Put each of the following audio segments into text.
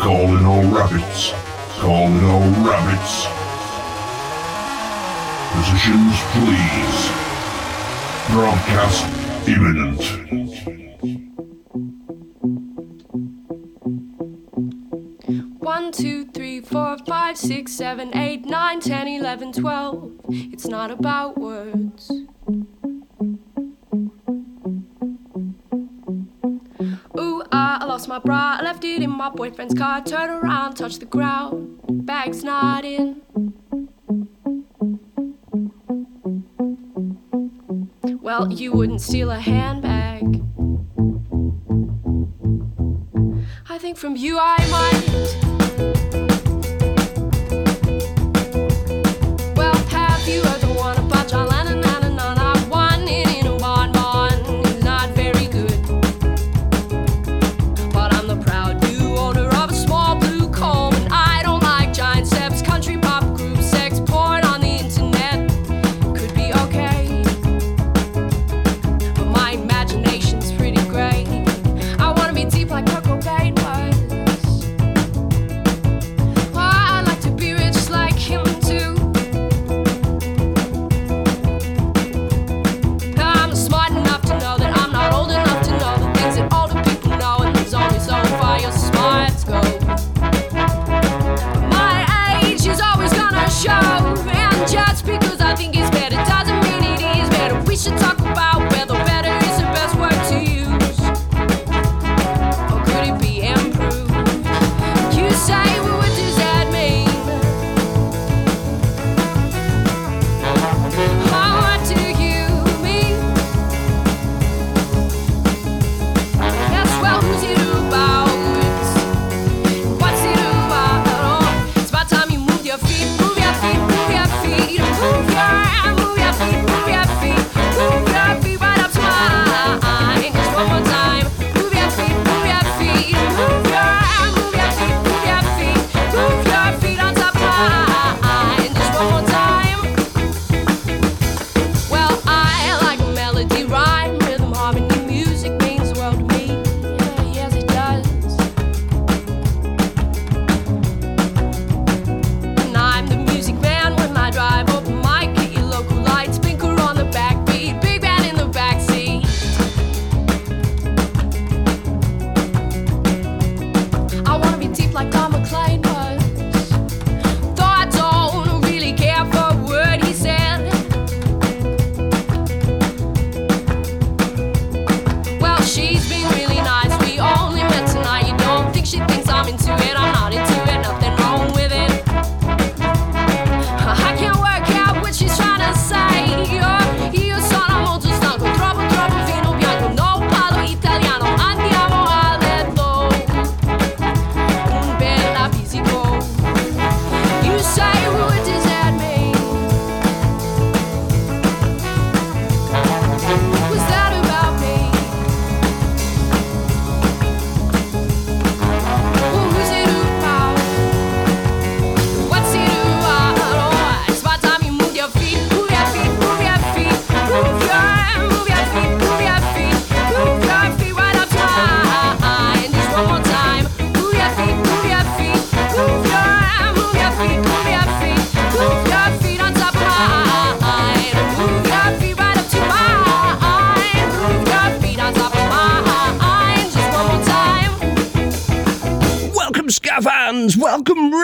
Calling all rabbits. Calling all rabbits. Positions, please. Broadcast imminent. One, two, three, four, five, six, seven, eight, nine, ten, eleven, twelve. It's not about words. my bra, I left it in my boyfriend's car. Turn around, touch the ground, bag's not in. Well, you wouldn't steal a handbag. I think from you I might.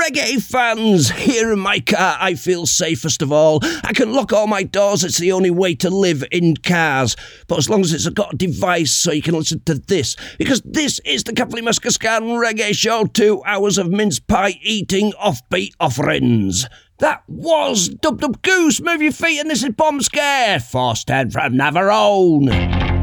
reggae fans, here in my car I feel safest of all. I can lock all my doors, it's the only way to live in cars. But as long as it's got a device so you can listen to this, because this is the Catflea Massacre Reggae Show, two hours of mince pie eating offbeat offerings. That was Dub Dub Goose, move your feet, and this is Bomb Scare, Force Ten from Navarone.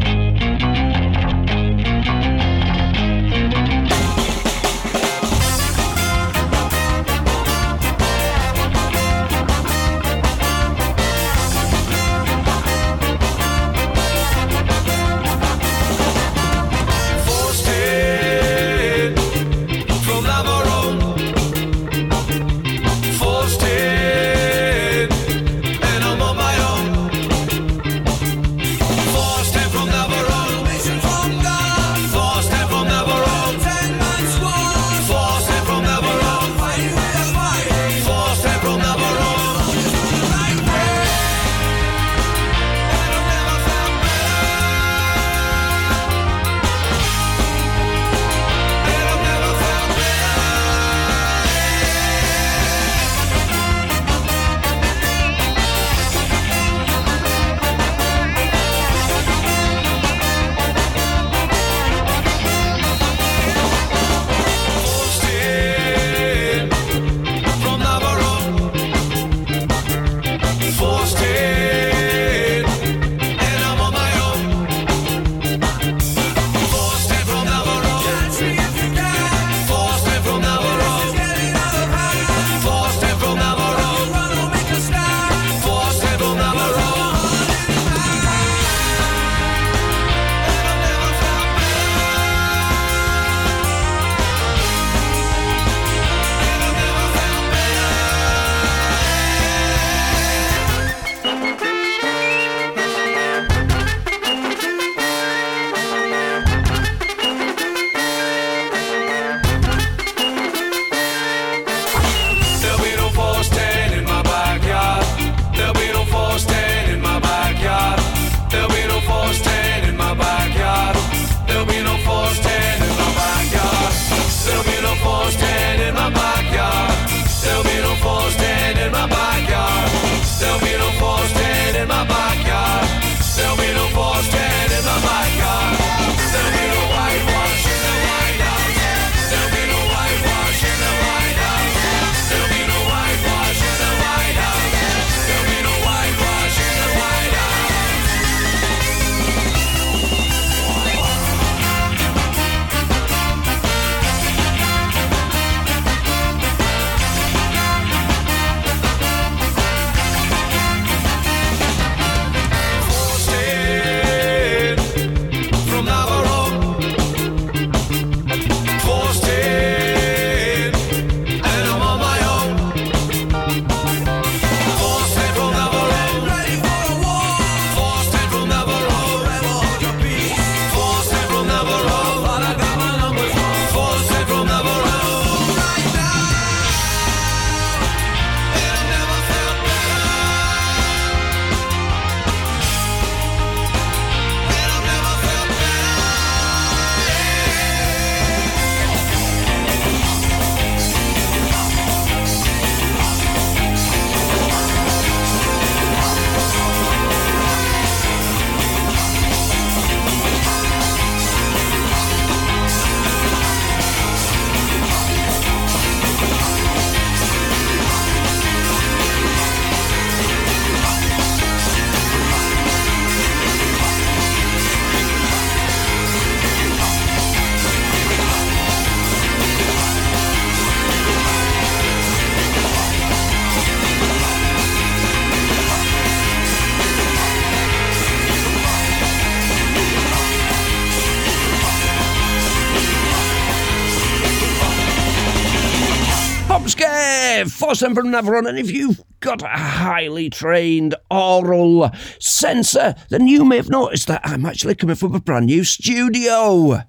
person from everyone. And if you've got a highly trained oral sensor, then you may have noticed that I'm actually coming from a brand new studio.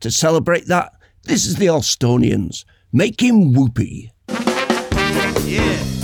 To celebrate that, this is the Alstonians making whoopee. Yeah.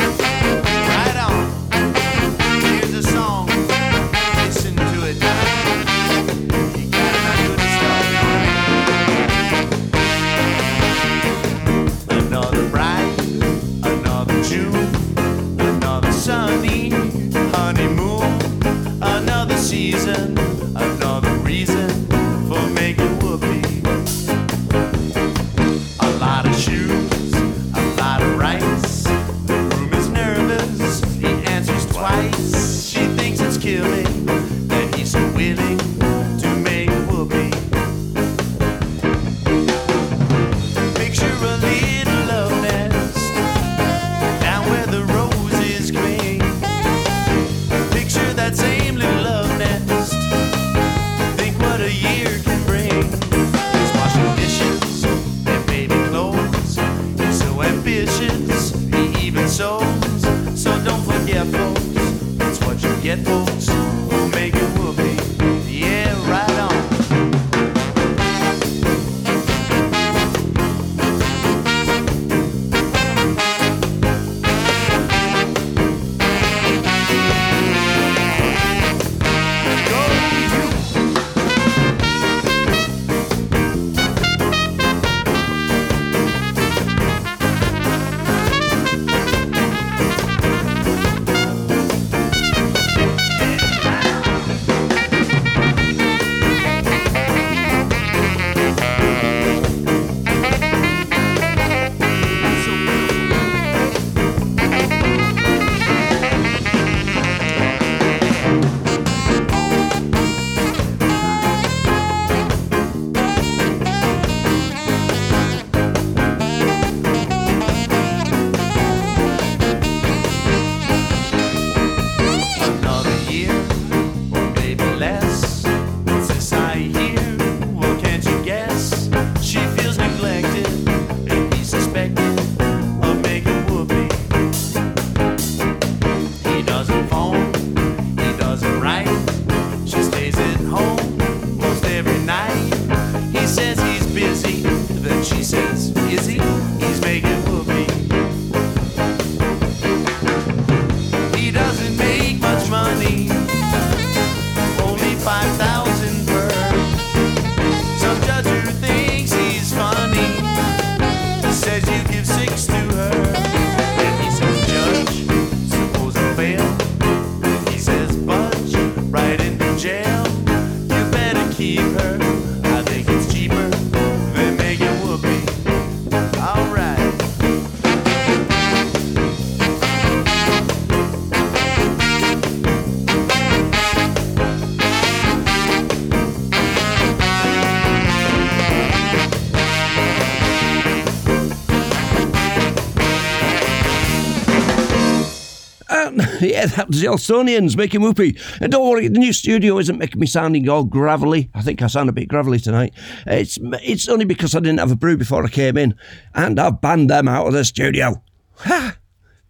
That was the Alstonians making whoopee. And don't worry, the new studio isn't making me sounding all gravelly. I think I sound a bit gravelly tonight. It's it's only because I didn't have a brew before I came in, and I've banned them out of the studio. Ha!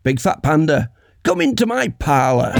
Big fat panda, come into my parlour.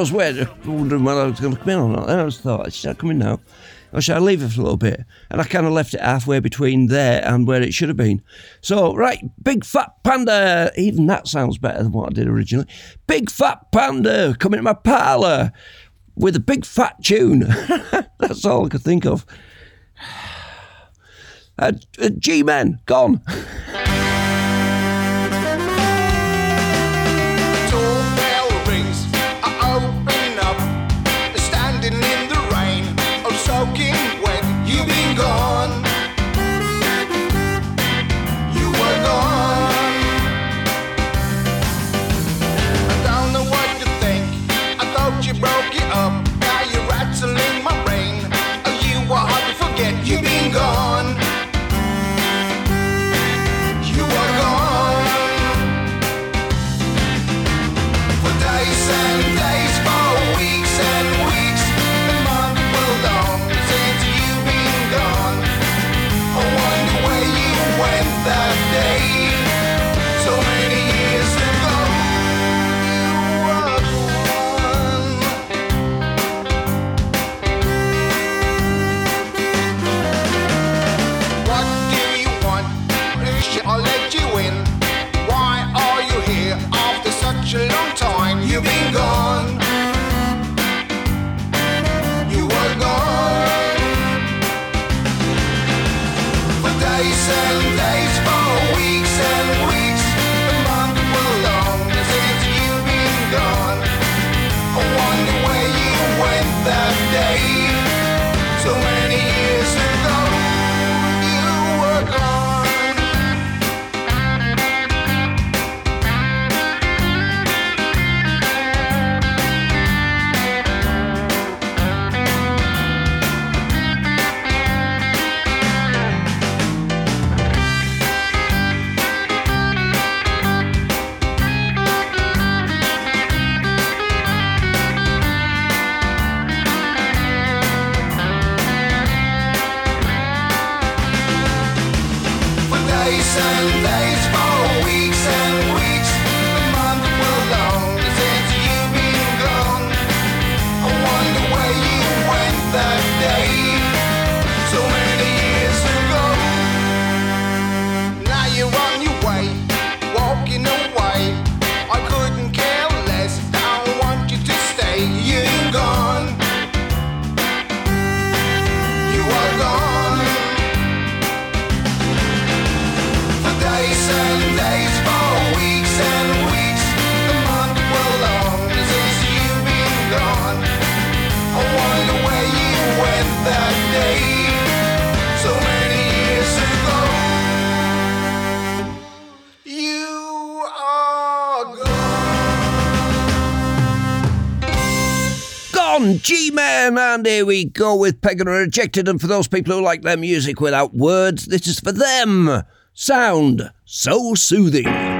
Was wet, wondering whether I was going to come in or not. Then I just thought, should I come in now? Or should I leave it for a little bit? And I kind of left it halfway between there and where it should have been. So, right, Big Fat Panda. Even that sounds better than what I did originally. Big Fat Panda, come into my parlour with a big fat tune. That's all I could think of. Uh, uh, G Men, gone. G Man, and here we go with Pagan Rejected. And for those people who like their music without words, this is for them. Sound so soothing.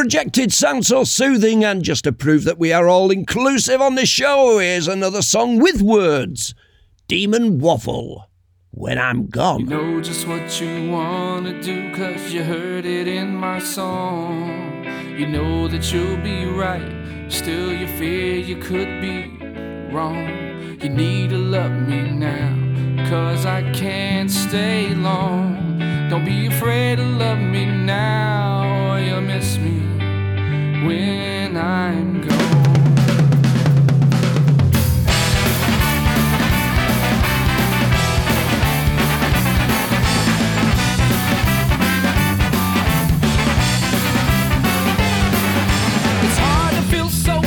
Rejected sounds so soothing, and just to prove that we are all inclusive on this show, here's another song with words Demon Waffle. When I'm gone. You know just what you wanna do, cause you heard it in my song. You know that you'll be right, still you fear you could be wrong. You need to love me now, cause I can't stay long. Don't be afraid to love me now, or you'll miss me when I'm gone. It's hard to feel so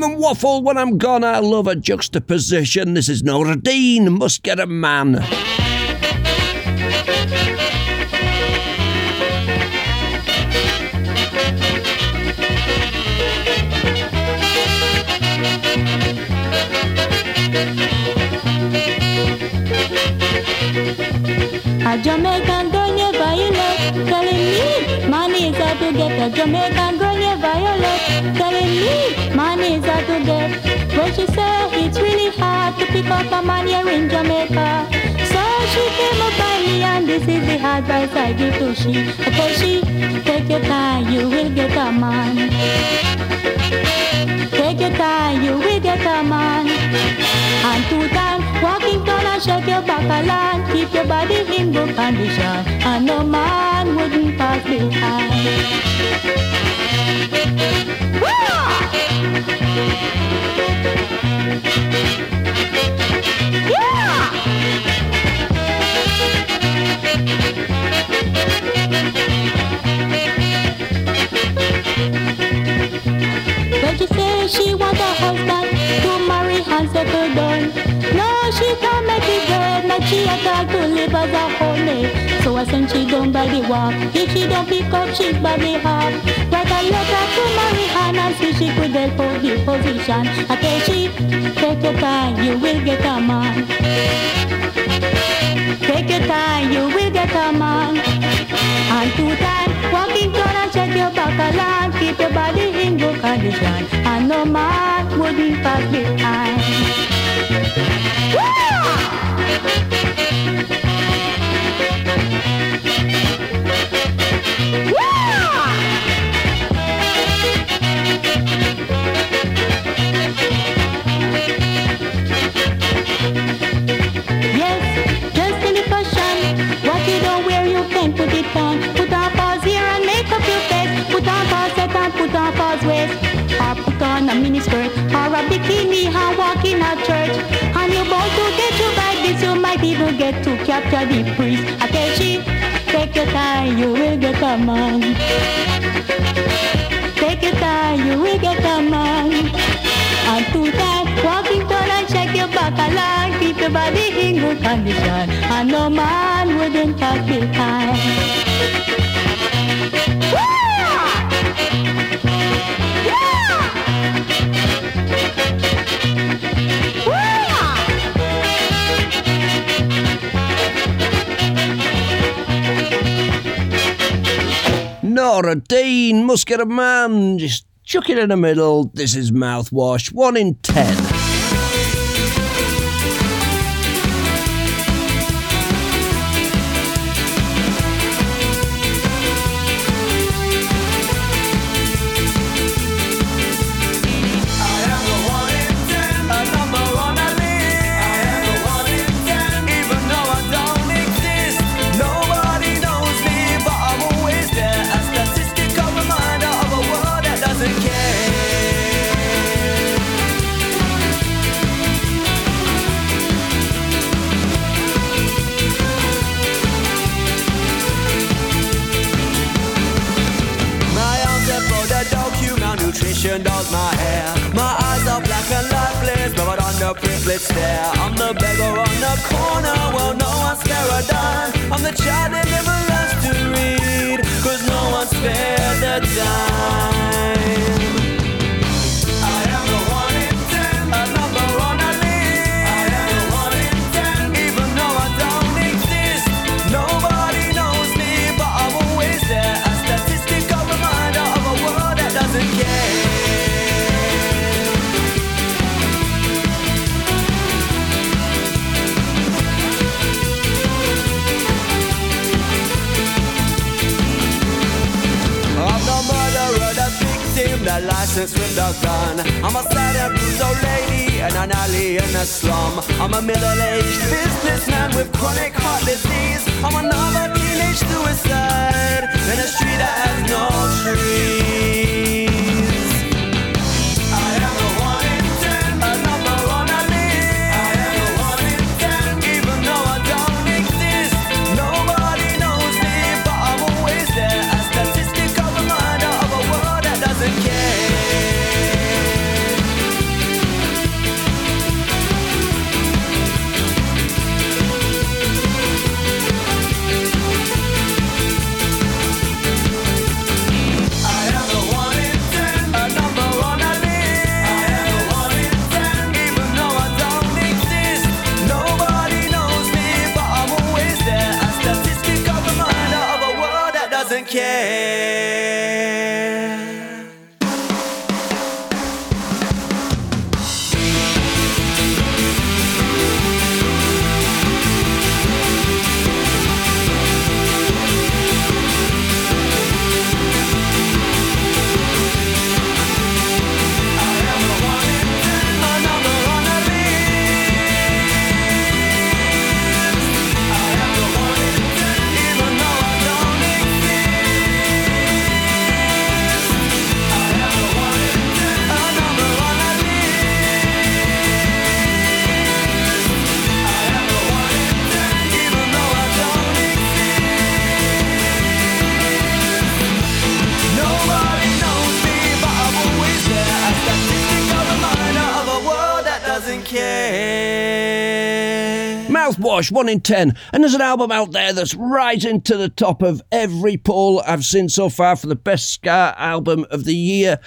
Demon Waffle, when I'm gone, I love a juxtaposition. This is Nora Dean, must get a man. A Jamaican girl you violate, telling me money is how to get. A Jamaican girl you violate, telling me money is how to get. Well, she said it's really hard to pick up a man here in Jamaica. So she came up by me and this is the advice I give to she. I she, take your time, you will get a man. Take your time, you will get a man. And two times, walking down and shake your back a lot. Keep your body in good condition. And no man wouldn't pass behind. She want a husband to marry down. No, she can't make it good. Like she a talk to live as a honey. So I send she down by the walk. If she don't pick up, she's by the half. Write a letter to and see she could help out the position. I tell she, take your time, you will get a man. Take your time, you will get a man. And two times, walking down and check your back a lot. Keep your body in good condition. And no man wouldn't pass behind. Yeah! A bikini and walk in a church. And you're bound to get you by this. You might even get to capture the priest. I tell your time, you will get a man. Take your time, you will get a man. And two times, walking tall and shake your back along, keep your body in good condition, and no man wouldn't talk behind. Nora Dean must get a man. Just chuck it in the middle. This is mouthwash. One in ten. The privilege stare. I'm the beggar on the corner, well, no one's spare a dime. I'm the child that never learns to read, cause no one spared the dime. With the gun. I'm a sad and bruised old lady in an alley in a slum. I'm a middle-aged businessman with chronic heart disease. I'm another teenage suicide in a street that has no trees. One in ten. And there's an album out there that's rising to the top of every poll I've seen so far for the best ska album of the year.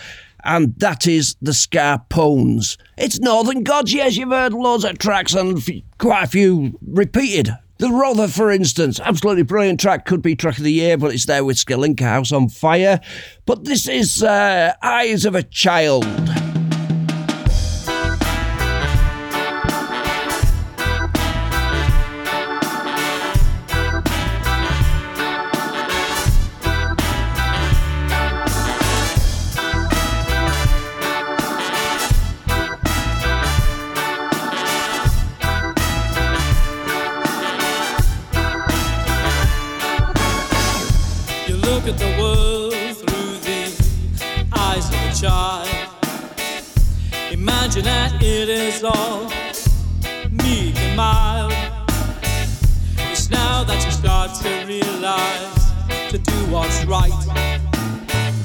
And that is the Ska Pones. It's Northern Gods, yes, you've heard loads of tracks and f- quite a few repeated. The Rother, for instance, absolutely brilliant track, could be track of the year, but it's there with Skillinka House on Fire. But this is uh, Eyes of a Child. At the world through the eyes of a child. Imagine that it is all meek and mild. It's now that you start to realize to do what's right.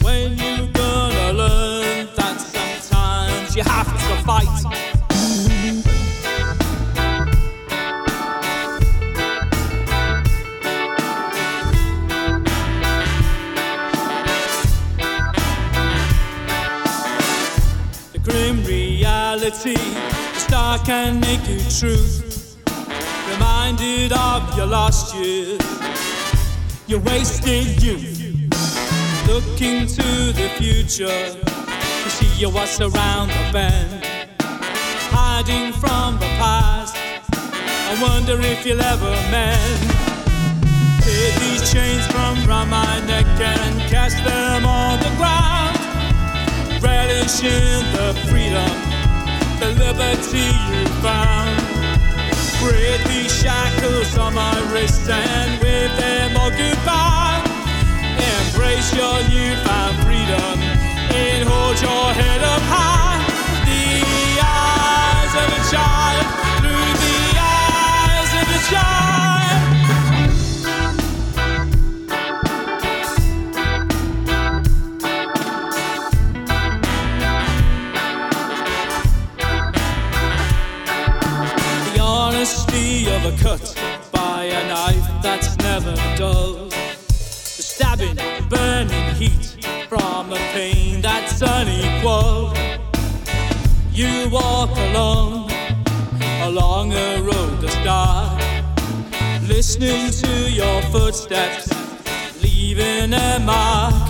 When you gonna learn that sometimes you have to fight? Star can make you truth. Reminded of your lost years, your wasted youth. Looking to the future to see you what's around the bend. Hiding from the past, I wonder if you'll ever mend. Tear these chains from round my neck and cast them on the ground. Relish in the freedom, the liberty you found. Break these shackles on my wrist and with them all goodbye. Embrace your newfound freedom and hold your head up high. The eyes of a child, that's never dull. The stabbing, burning heat from a pain that's unequal. You walk alone along a road that's dark, listening to your footsteps, leaving a mark.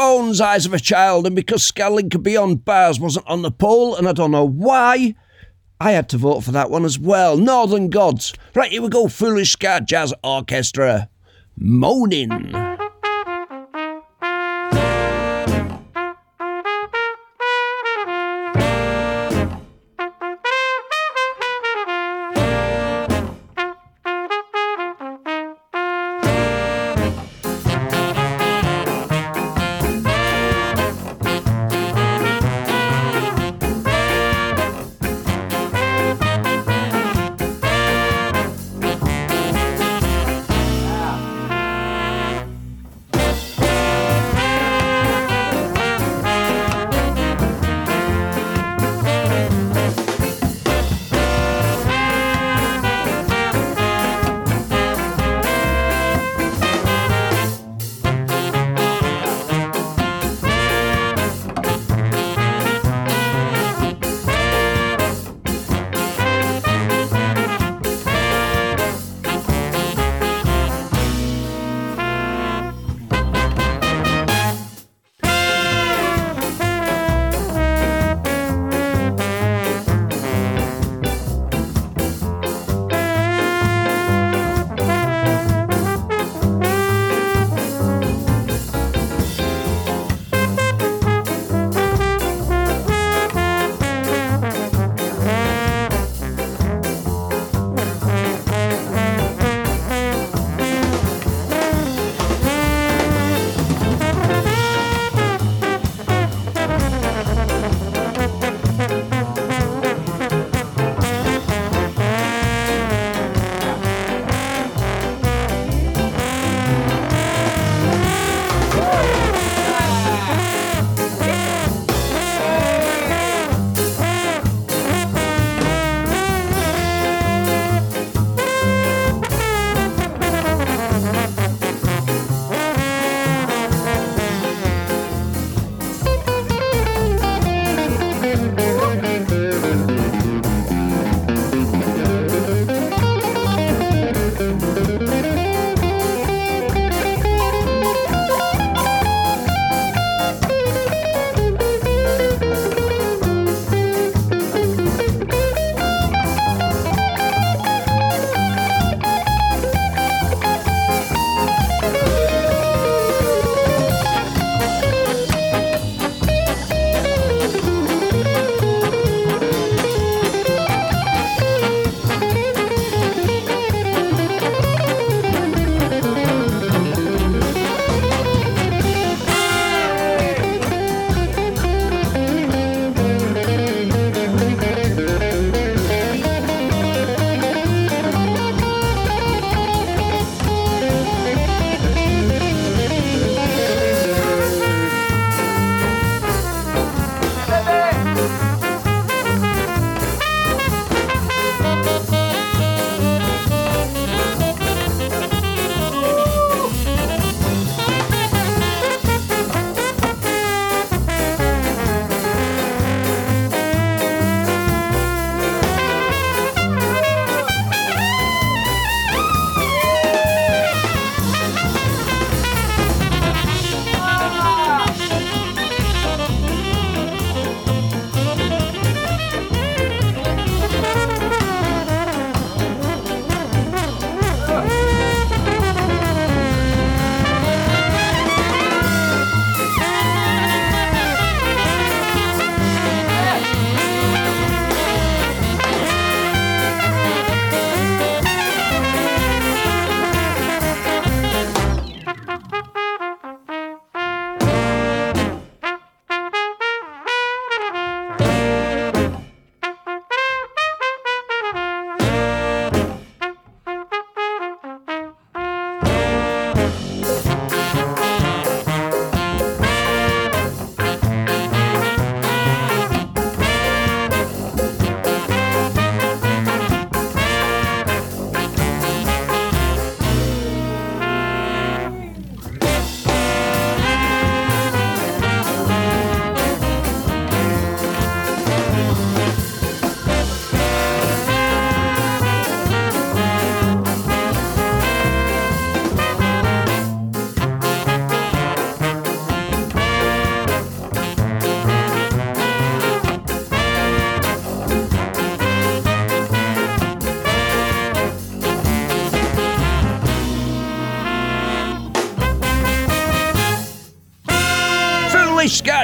Scarpones, Eyes of a Child, and because Scarlink could be on bars wasn't on the poll, and I don't know why, I had to vote for that one as well. Northern Gods. Right, here we go. Foolish Ska Jazz Orchestra. Moaning.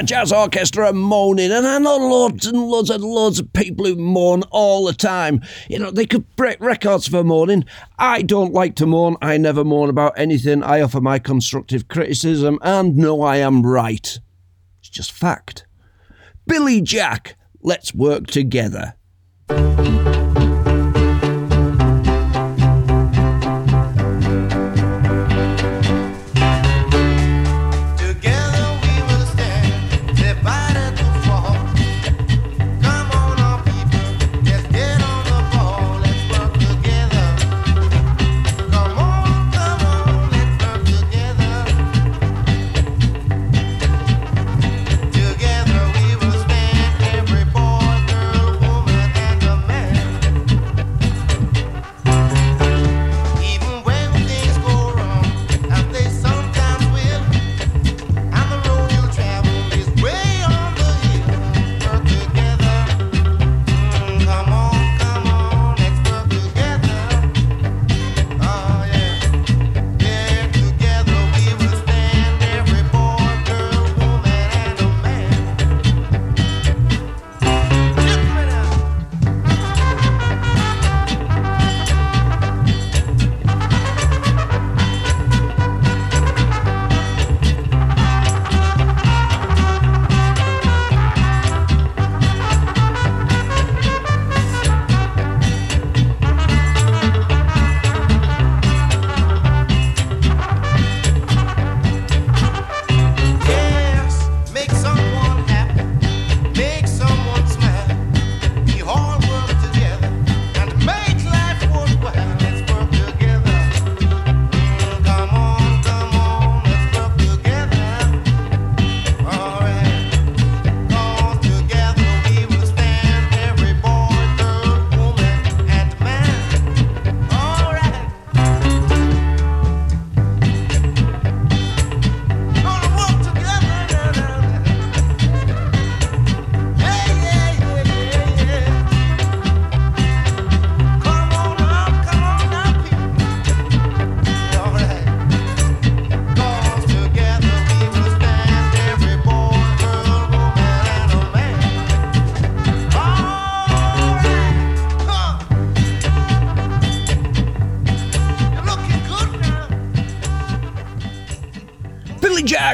Jazz Orchestra moaning, and I know loads and loads and loads of people who moan all the time. You know, they could break records for moaning. I don't like to moan. I never moan about anything. I offer my constructive criticism and know I am right. It's just fact. Billy Jack, let's work. Together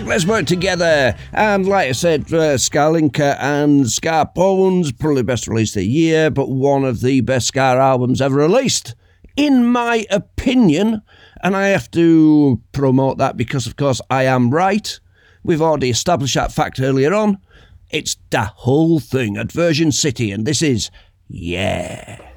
Let's work together. And like I said, uh, and Scar Bones, probably best release of the year, but one of the best Ska albums ever released, in my opinion. And I have to promote that because, of course, I am right. We've already established that fact earlier on. It's the whole thing at Version City, and this is Yeah.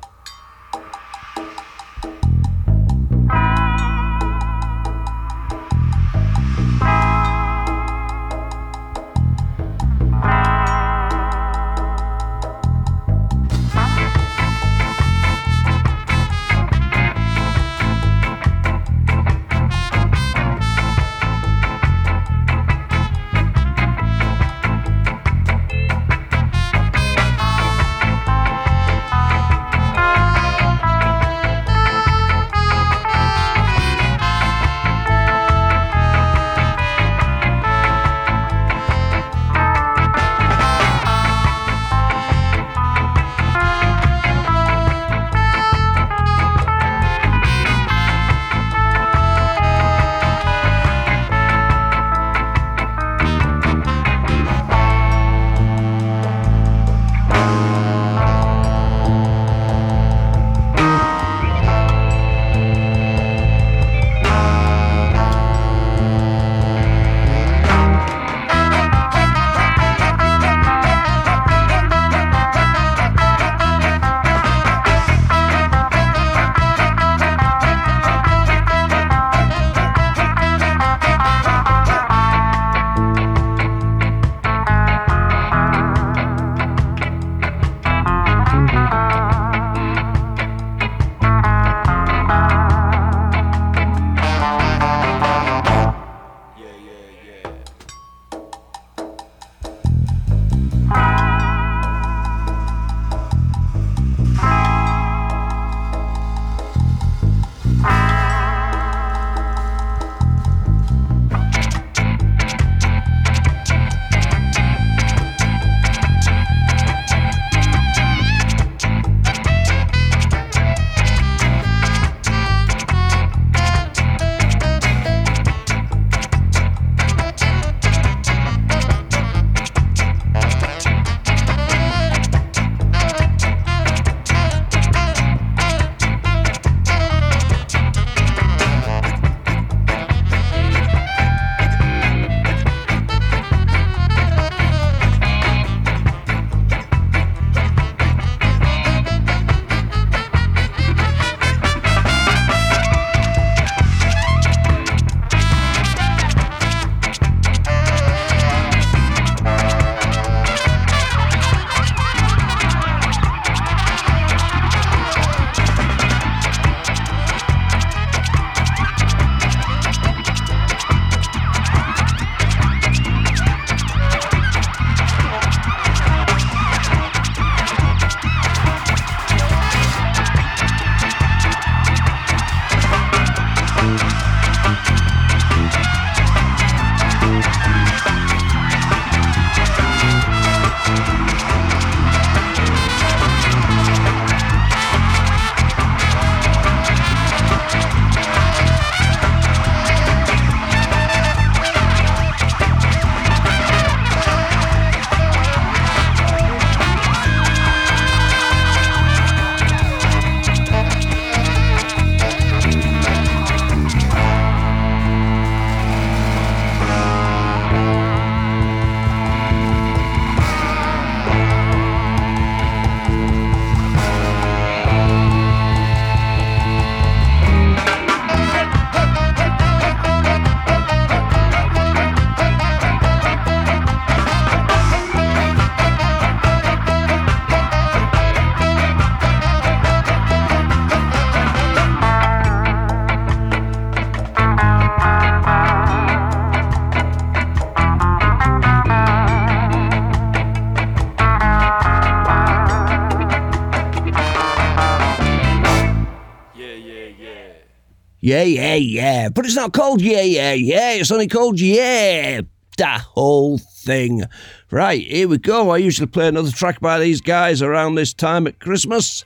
Yeah, yeah, yeah. But it's not called yeah, yeah, yeah. It's only called yeah. The whole thing. Right, here we go. I usually play another track by these guys around this time at Christmas.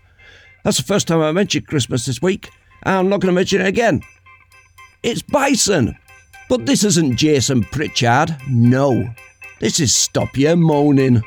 That's the first time I mentioned Christmas this week. I'm not going to mention it again. It's Bison. But this isn't Jason Pritchard. No. This is Stop Your Moaning.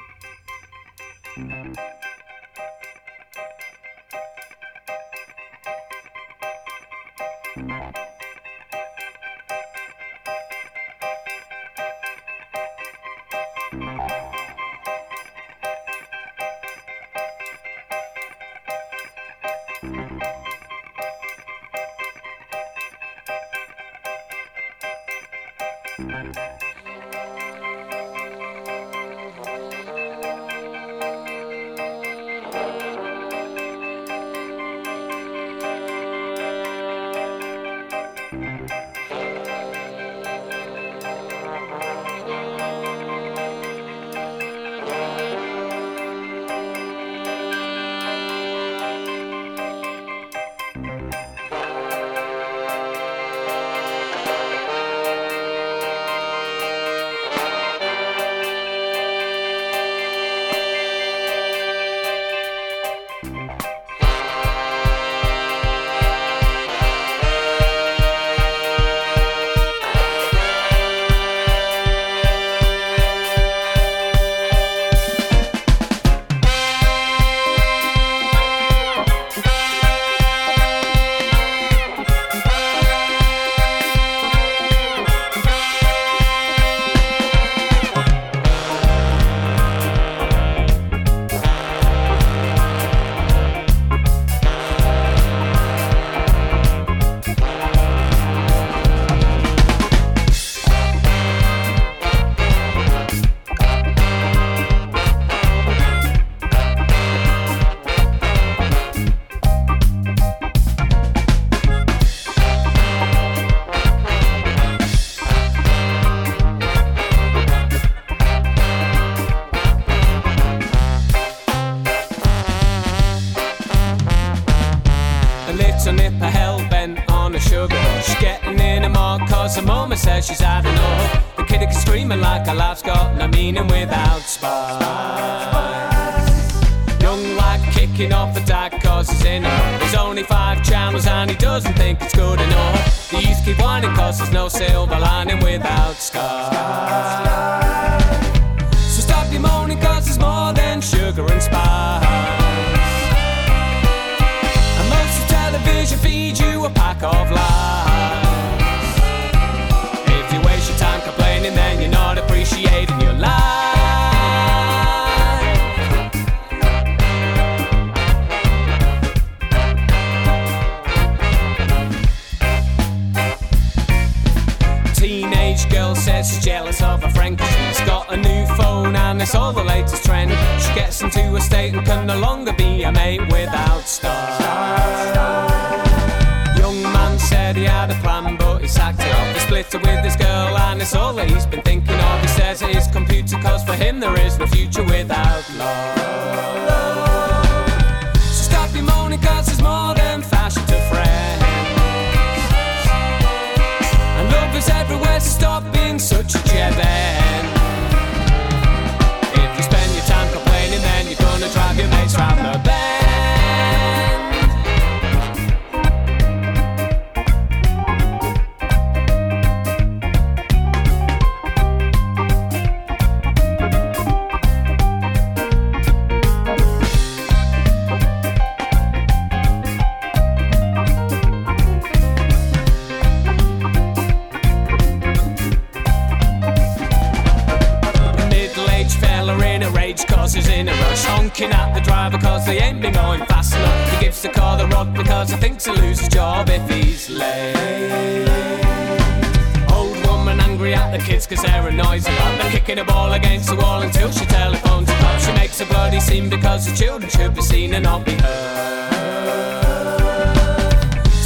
kids cause they're noisy. They're kicking a ball against the wall until she telephones a cop. She makes a bloody scene because the children should be seen and not be heard.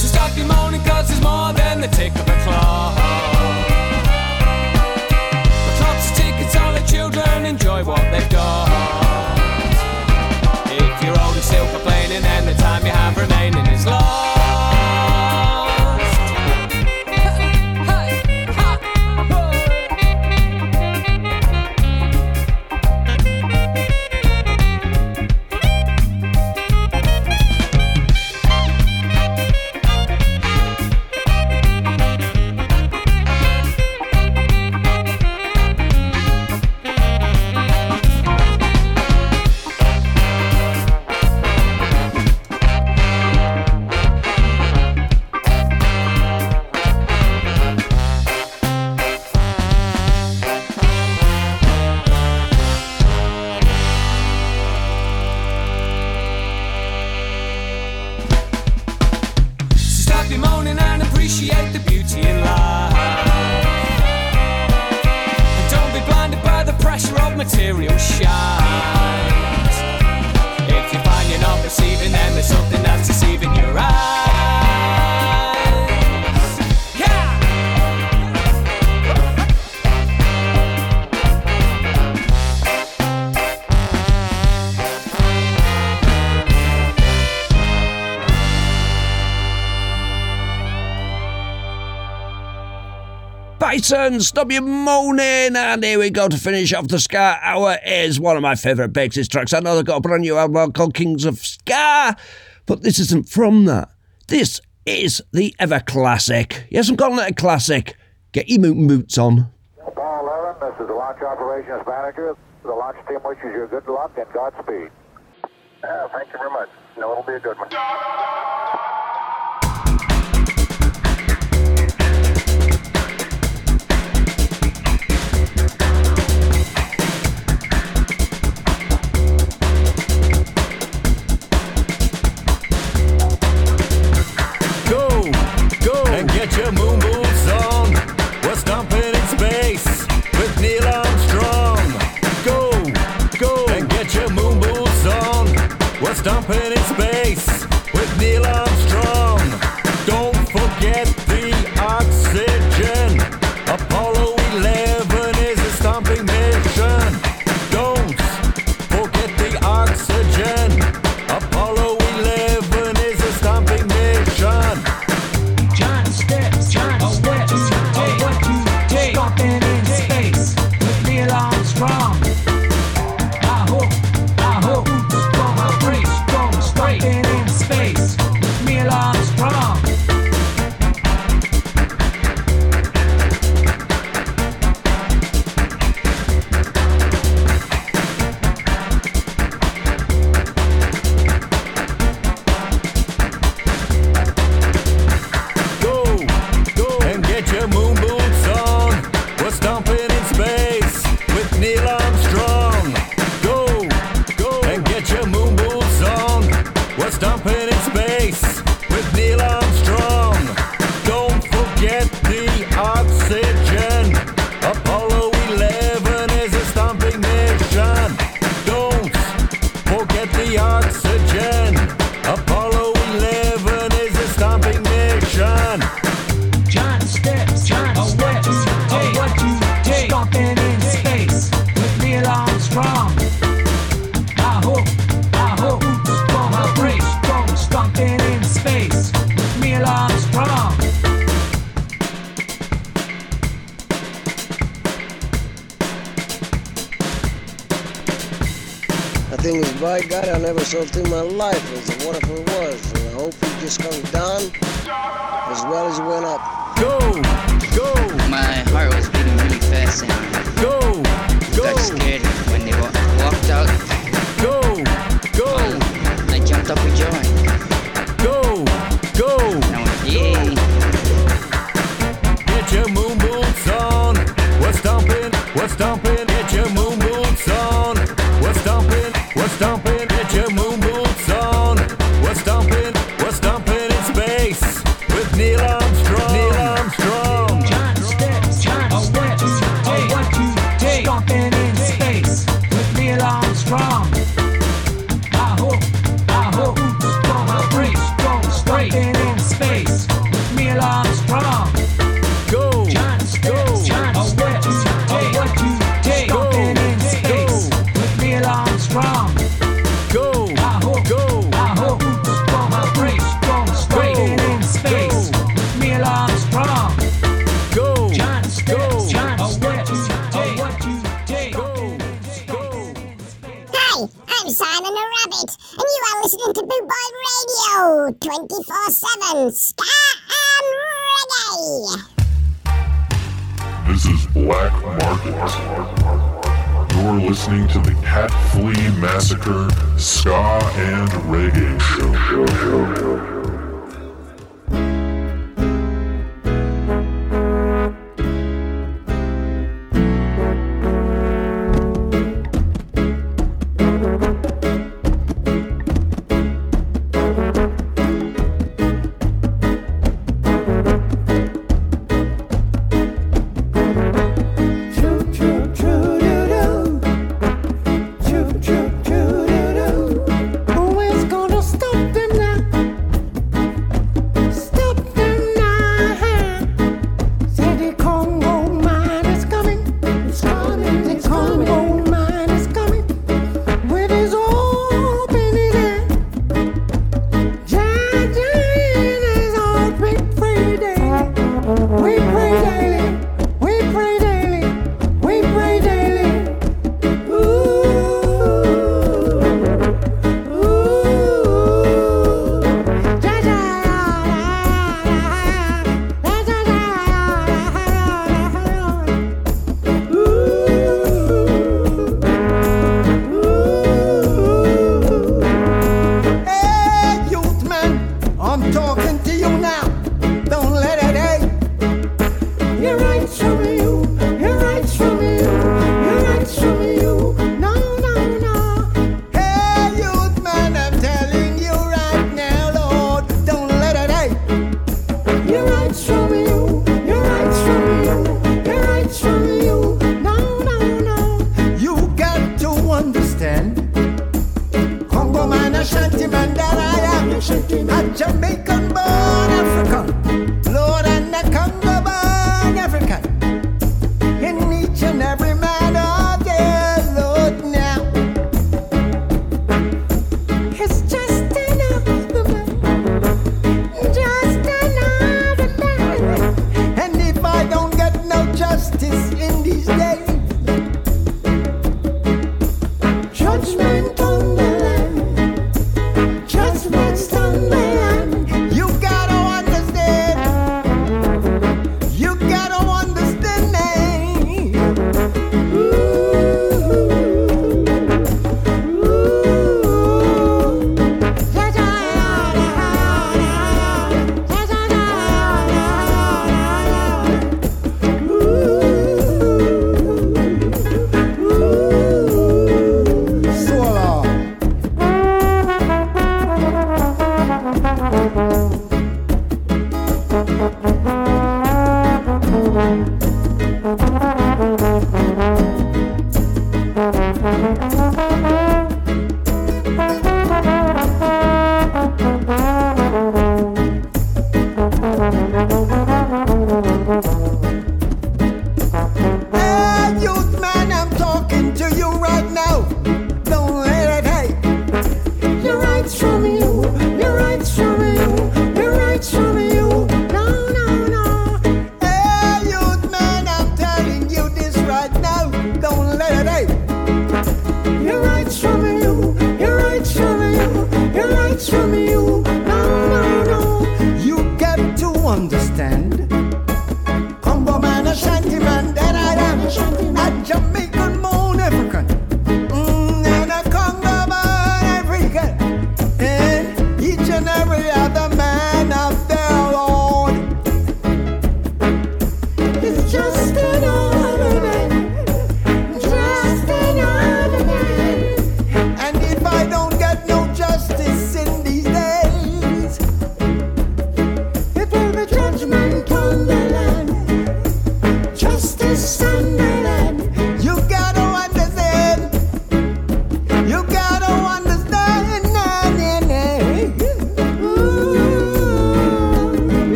So stop your moaning cause there's more than the tick of a clock. The clocks are ticking so the children enjoy what they've got. Clayton, stop your moaning. And here we go to finish off the Ska Hour is one of my favourite Pixies tracks. I know they've got a brand new album called Kings of Ska, but this isn't from that. This is the ever classic. Yes, I'm calling it a classic. Get your moot boots on. Paul Aaron, this is the launch operations manager. The launch team wishes you good luck and Godspeed. Uh, thank you very much. No, it'll be a good one. dumping in space with neon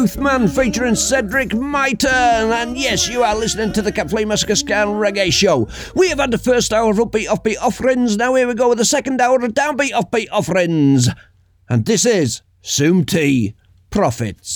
Youthman featuring Cedric Myton. And yes, you are listening to the Catflea Massacre Ska and Reggae Show. We have had the first hour of upbeat offbeat offerings. Now here we go with the second hour of downbeat offbeat offerings. And this is Soom Tea Profits.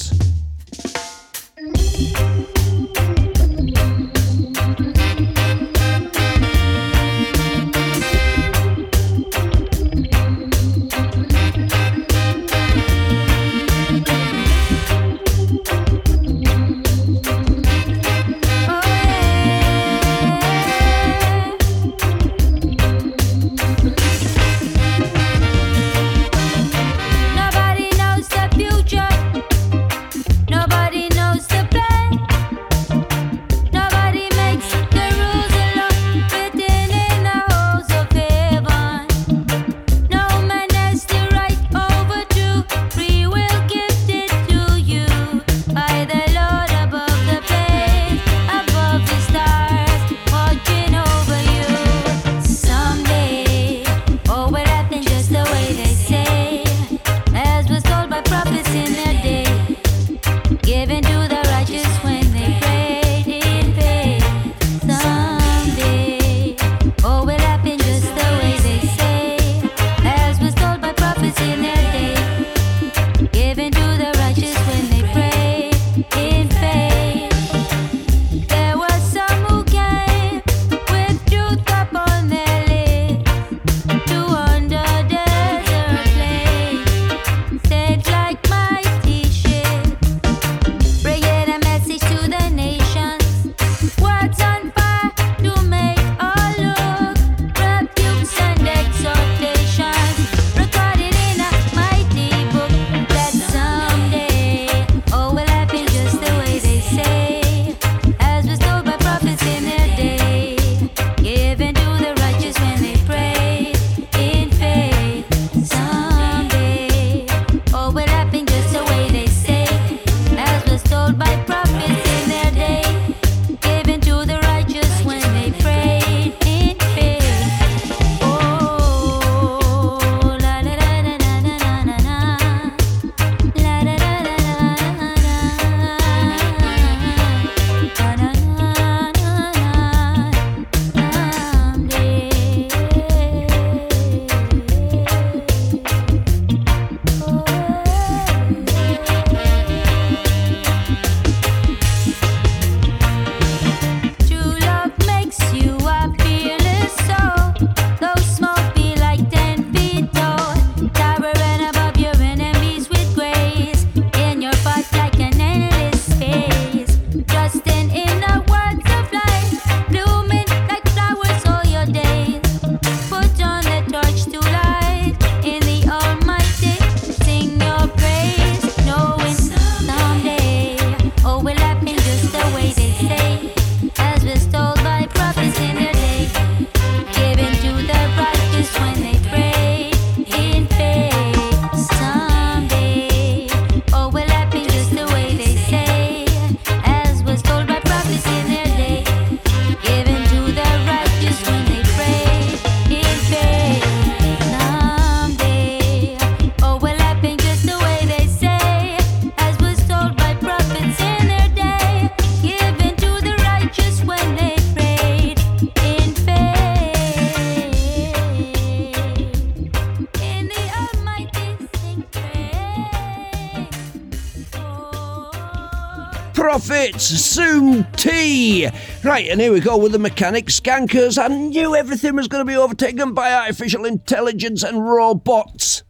Right, and here we go with the mechanic skankers. I knew everything was going to be overtaken by artificial intelligence and robots.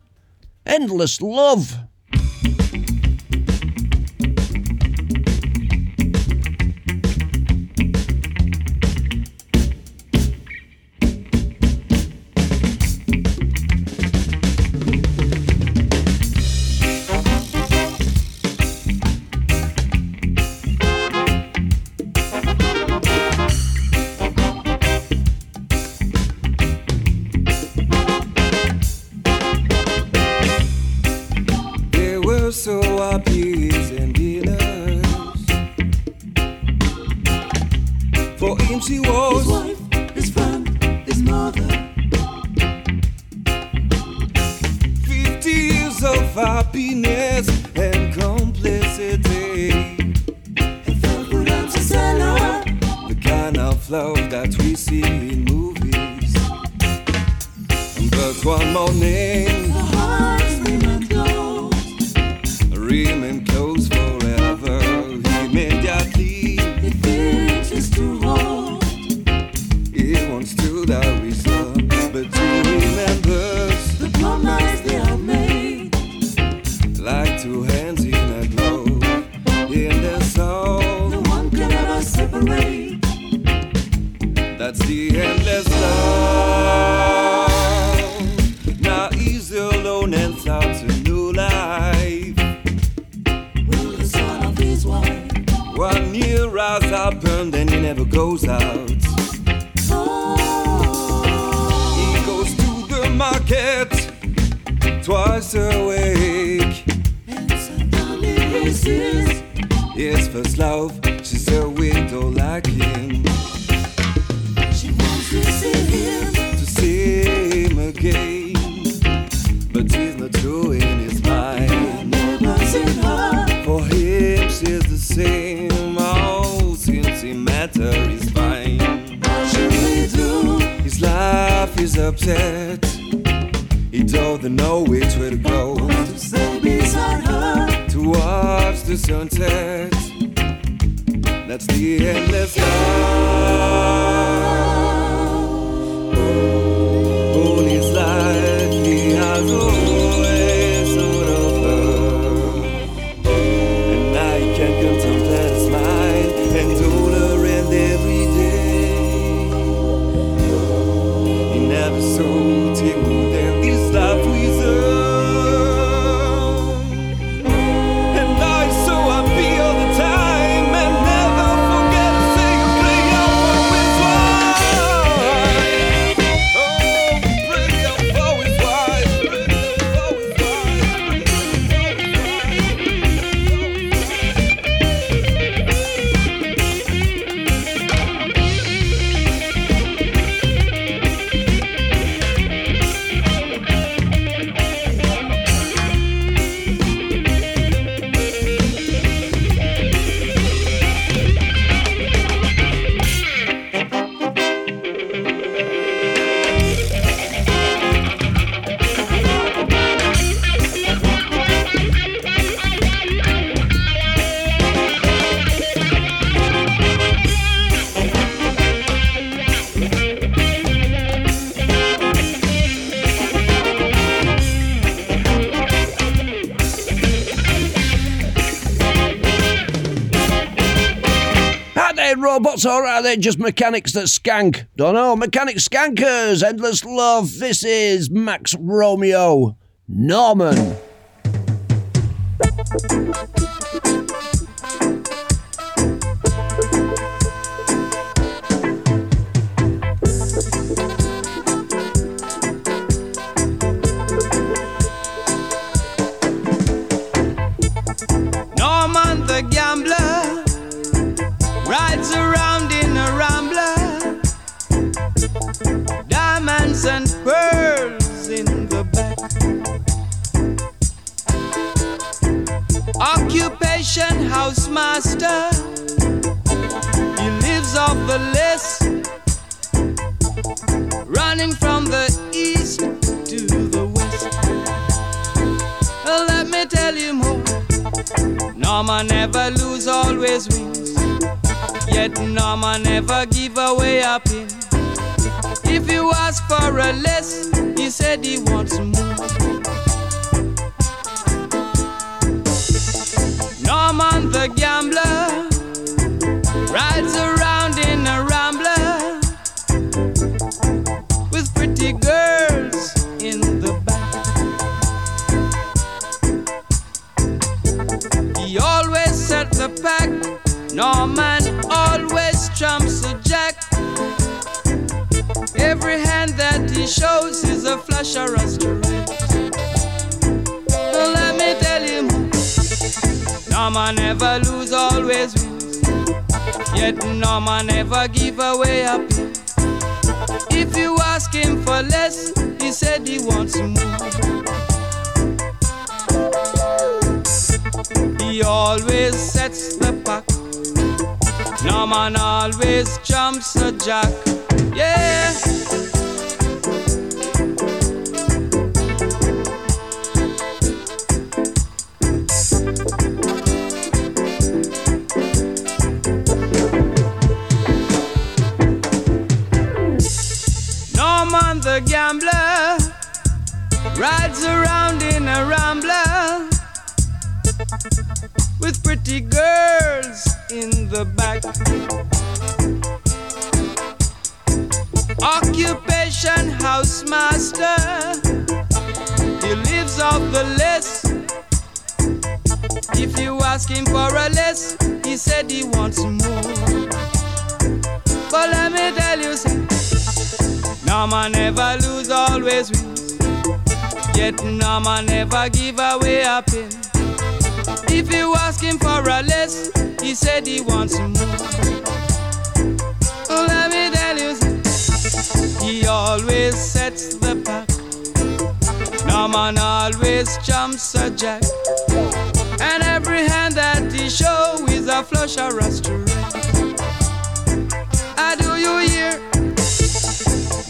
Endless love. robots, or are they just mechanics that skank? Don't know. Mechanic skankers, endless love. This is Max Romeo Norman. house master. He lives off the list, running from the east to the west. Let me tell you more. Norma never lose, always wins. Yet Norma never give away a pin. If you ask for a less, he said he wants more. Norman the gambler rides around in a rambler with pretty girls in the back. He always set the pack. Norman always trumps a jack. Every hand that he shows is a flush or a straight. Norma never lose, always wins. Yet Norma never give away a pin. If you ask him for less, he said he wants more. He always sets the pack. Norman always jumps a jack. Yeah. Gambler rides around in a rambler with pretty girls in the back. Occupation housemaster, he lives off the list. If you ask him for a less, he said he wants more. But let me tell you, say, Norma never lose, always wins. Yet Norma never give away a pin. If you ask him for a less, he said he wants more. Let me tell you, he always sets the pack. Norman always jumps a jack. And every hand that he show is a flush or a straight.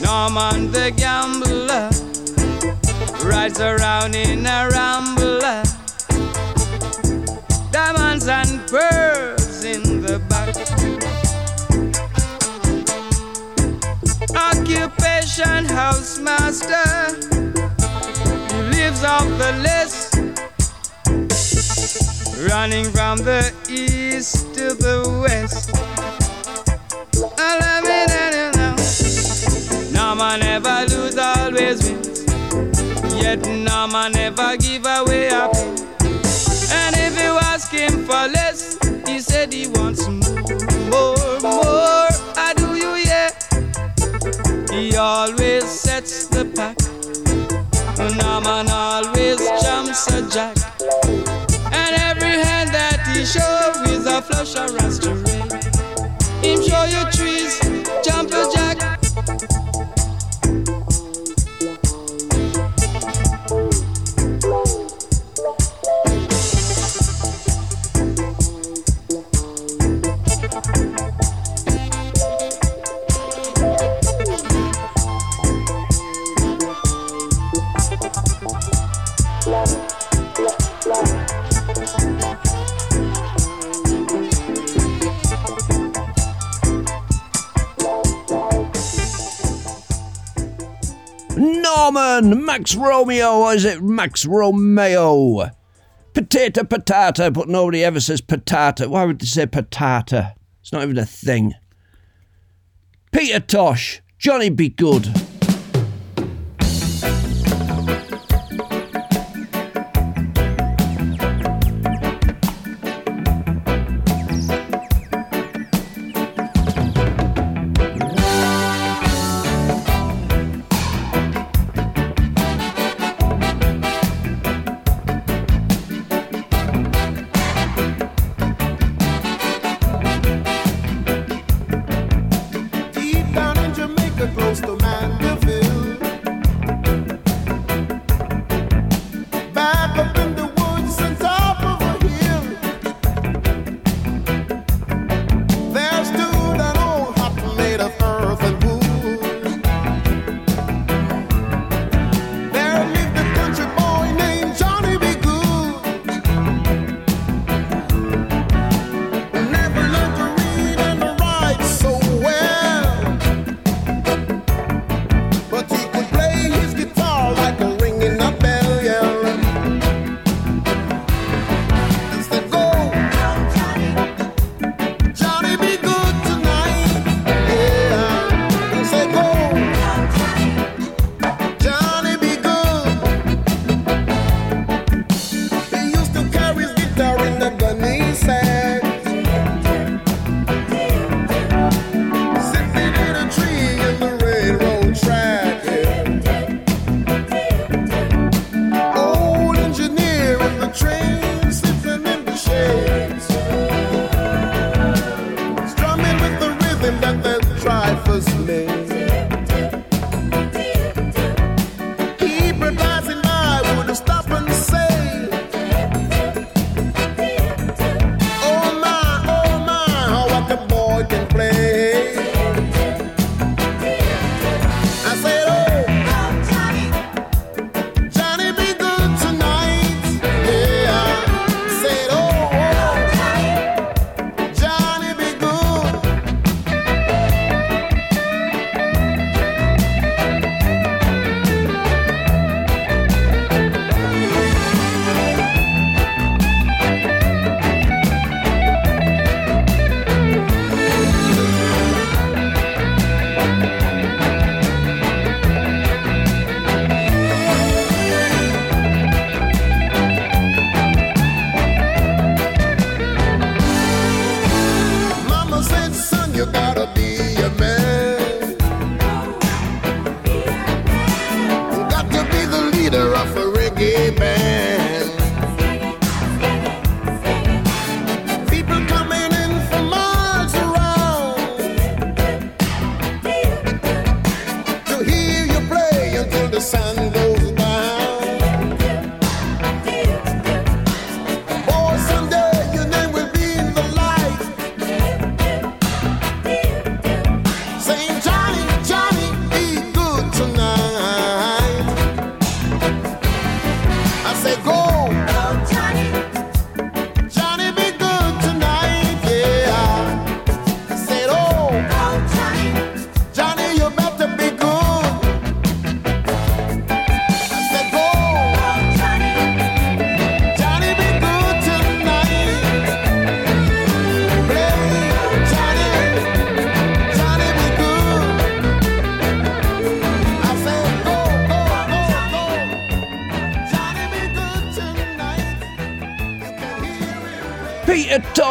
Norman the gambler rides around in a rambler diamonds and pearls in the back. Occupation housemaster, he lives off the list, running from the east to the west. Yet Norma never give away a. And if you ask him for less, he said he wants more, more. I do you, yeah. He always sets the pack. Norman always jumps a jack. And every hand that he shows is a flush or Max Romeo, or is it Max Romeo? Potato, patata, but nobody ever says patata. Why would they say patata? It's not even a thing. Peter Tosh, Johnny B. Goode.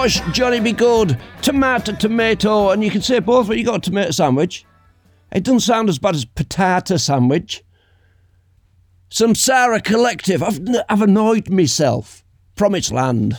Johnny be good. Tomato, tomato. And you can say both, but you got a tomato sandwich. It doesn't sound as bad as potato sandwich. Some Sarah Collective. I've, I've annoyed myself. Promised Land.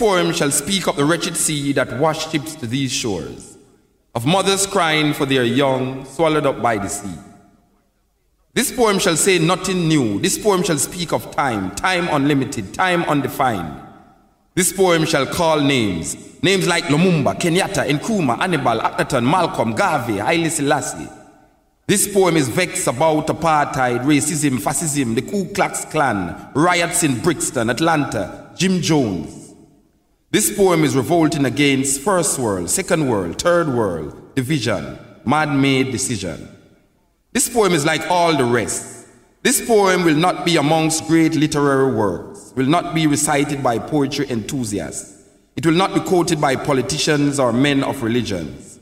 This poem shall speak of the wretched sea that washed ships to these shores, of mothers crying for their young swallowed up by the sea. This poem shall say nothing new. This poem shall speak of time, time unlimited, time undefined. This poem shall call names, names like Lumumba, Kenyatta, Nkrumah, Hannibal, Akhenaton, Malcolm, Garvey, Haile Selassie. This poem is vexed about apartheid, racism, fascism, the Ku Klux Klan, riots in Brixton, Atlanta, Jim Jones. This poem is revolting against first world, second world, third world, division, man-made decision. This poem is like all the rest. This poem will not be amongst great literary works, will not be recited by poetry enthusiasts. It will not be quoted by politicians or men of religions.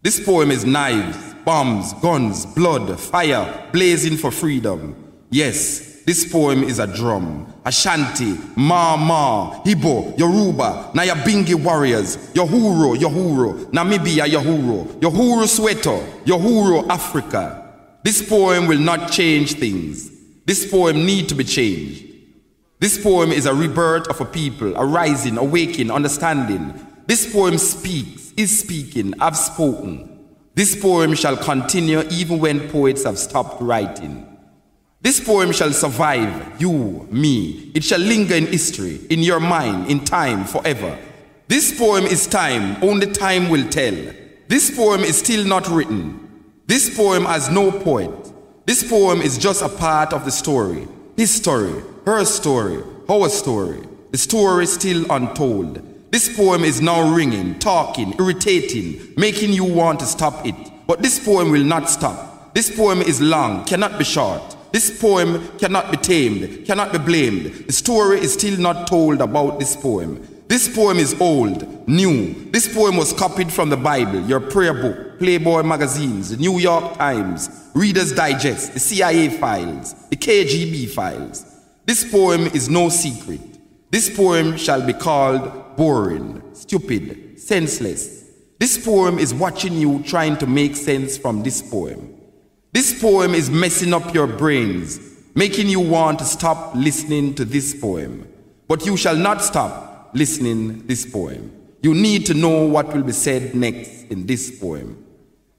This poem is knives, bombs, guns, blood, fire, blazing for freedom. Yes, this poem is a drum. Ashanti, Mau Mau, Igbo, Yoruba, Nyabingi warriors, Uhuru, Uhuru, Namibia, Uhuru, Uhuru Soweto, Uhuru Africa. This poem will not change things. This poem need to be changed. This poem is a rebirth of a people, a rising, awakening, understanding. This poem speaks, is speaking, I've spoken. This poem shall continue even when poets have stopped writing. This poem shall survive you, me. It shall linger in history, in your mind, in time, forever. This poem is time, only time will tell. This poem is still not written. This poem has no poet. This poem is just a part of the story. His story, her story, our story. The story is still untold. This poem is now ringing, talking, irritating, making you want to stop it. But this poem will not stop. This poem is long, cannot be short. This poem cannot be tamed, cannot be blamed. The story is still not told about this poem. This poem is old, new. This poem was copied from the Bible, your prayer book, Playboy magazines, the New York Times, Reader's Digest, the CIA files, the KGB files. This poem is no secret. This poem shall be called boring, stupid, senseless. This poem is watching you trying to make sense from this poem. This poem is messing up your brains, making you want to stop listening to this poem. But you shall not stop listening this poem. You need to know what will be said next in this poem.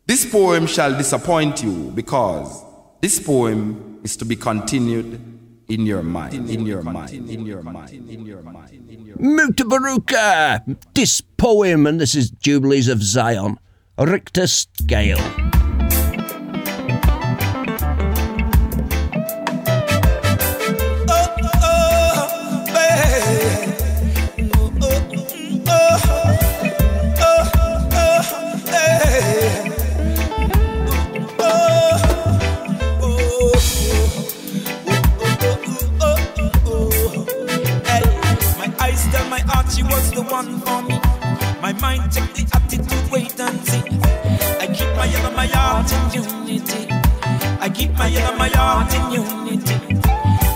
This poem shall disappoint you because this poem is to be continued in your mind, in your mind, in your mind, in your mind. Mutabaruka! This poem, and this is Jubilees of Zion. Richter scale. My heart in unity.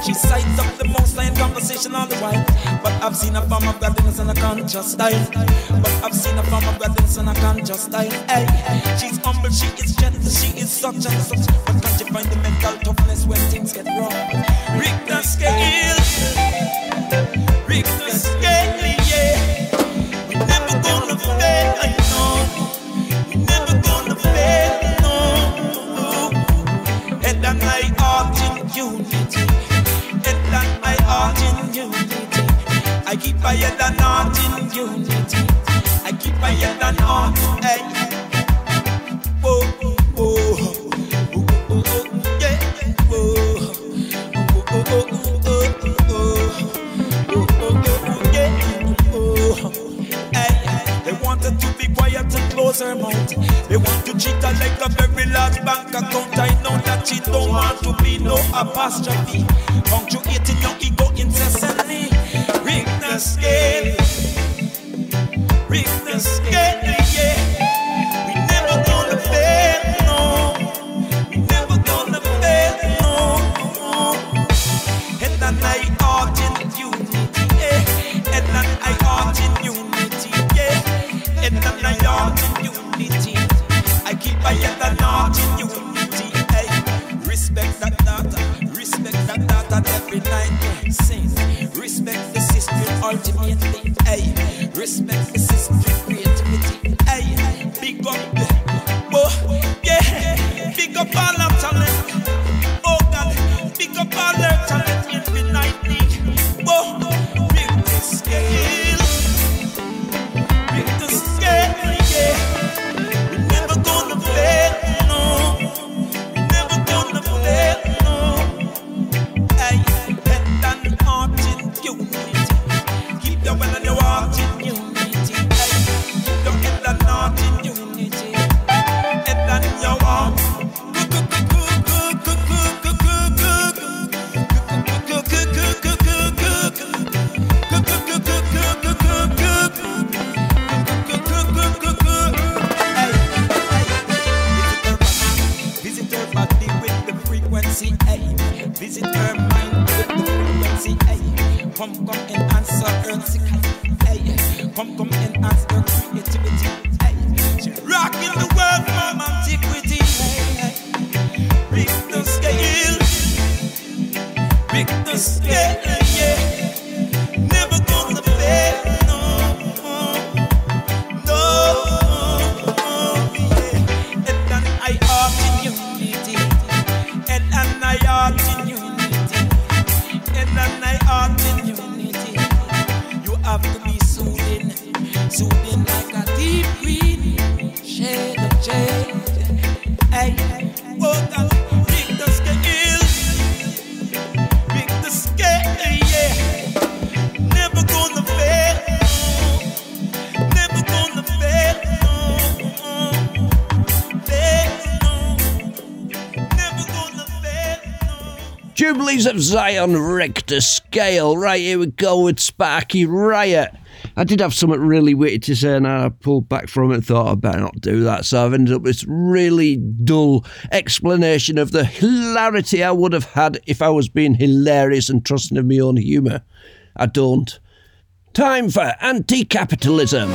She sides up the most line conversation all the while. But I've seen a form of godliness and a conscious style. But I've seen a form of godliness and a conscious style. Hey, she's humble, she is gentle, she is such and such. But can't you find the mental toughness when things get wrong? Richter scale. The scale, I keep head and heart in unity. I keep head and heart, hey. They want to treat her like a very large bank account. I know that she don't want to be no apostrophe. Punctuating your ego incessantly. Ring Jubilees of Zion Richter scale. Right, here we go with Sparky Riot. I did have something really witty to say, and I pulled back from it and thought I'd better not do that. So I've ended up with this really dull explanation of the hilarity I would have had if I was being hilarious and trusting of my own humour. I don't. Time for anti capitalism.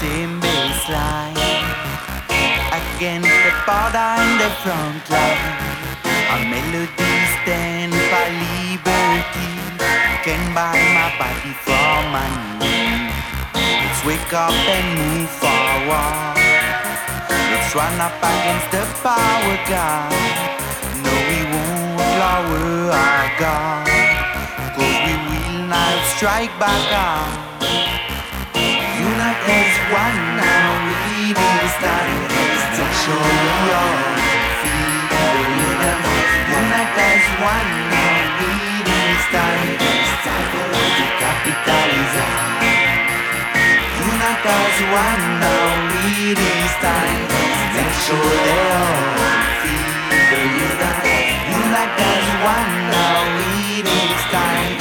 Same baseline. Against the border in the front line. Our melodies stand for liberty. Can buy my body for money Let's wake up and move forward. Let's run up against the power god No, we won't lower our guard. Cause we will not strike back out One now, we need to start Make sure we all feel the Unite as one now, we need to start Anti-capitalism Unite as one now, we need to start Make sure they all feel the rhythm Unite one now, we need to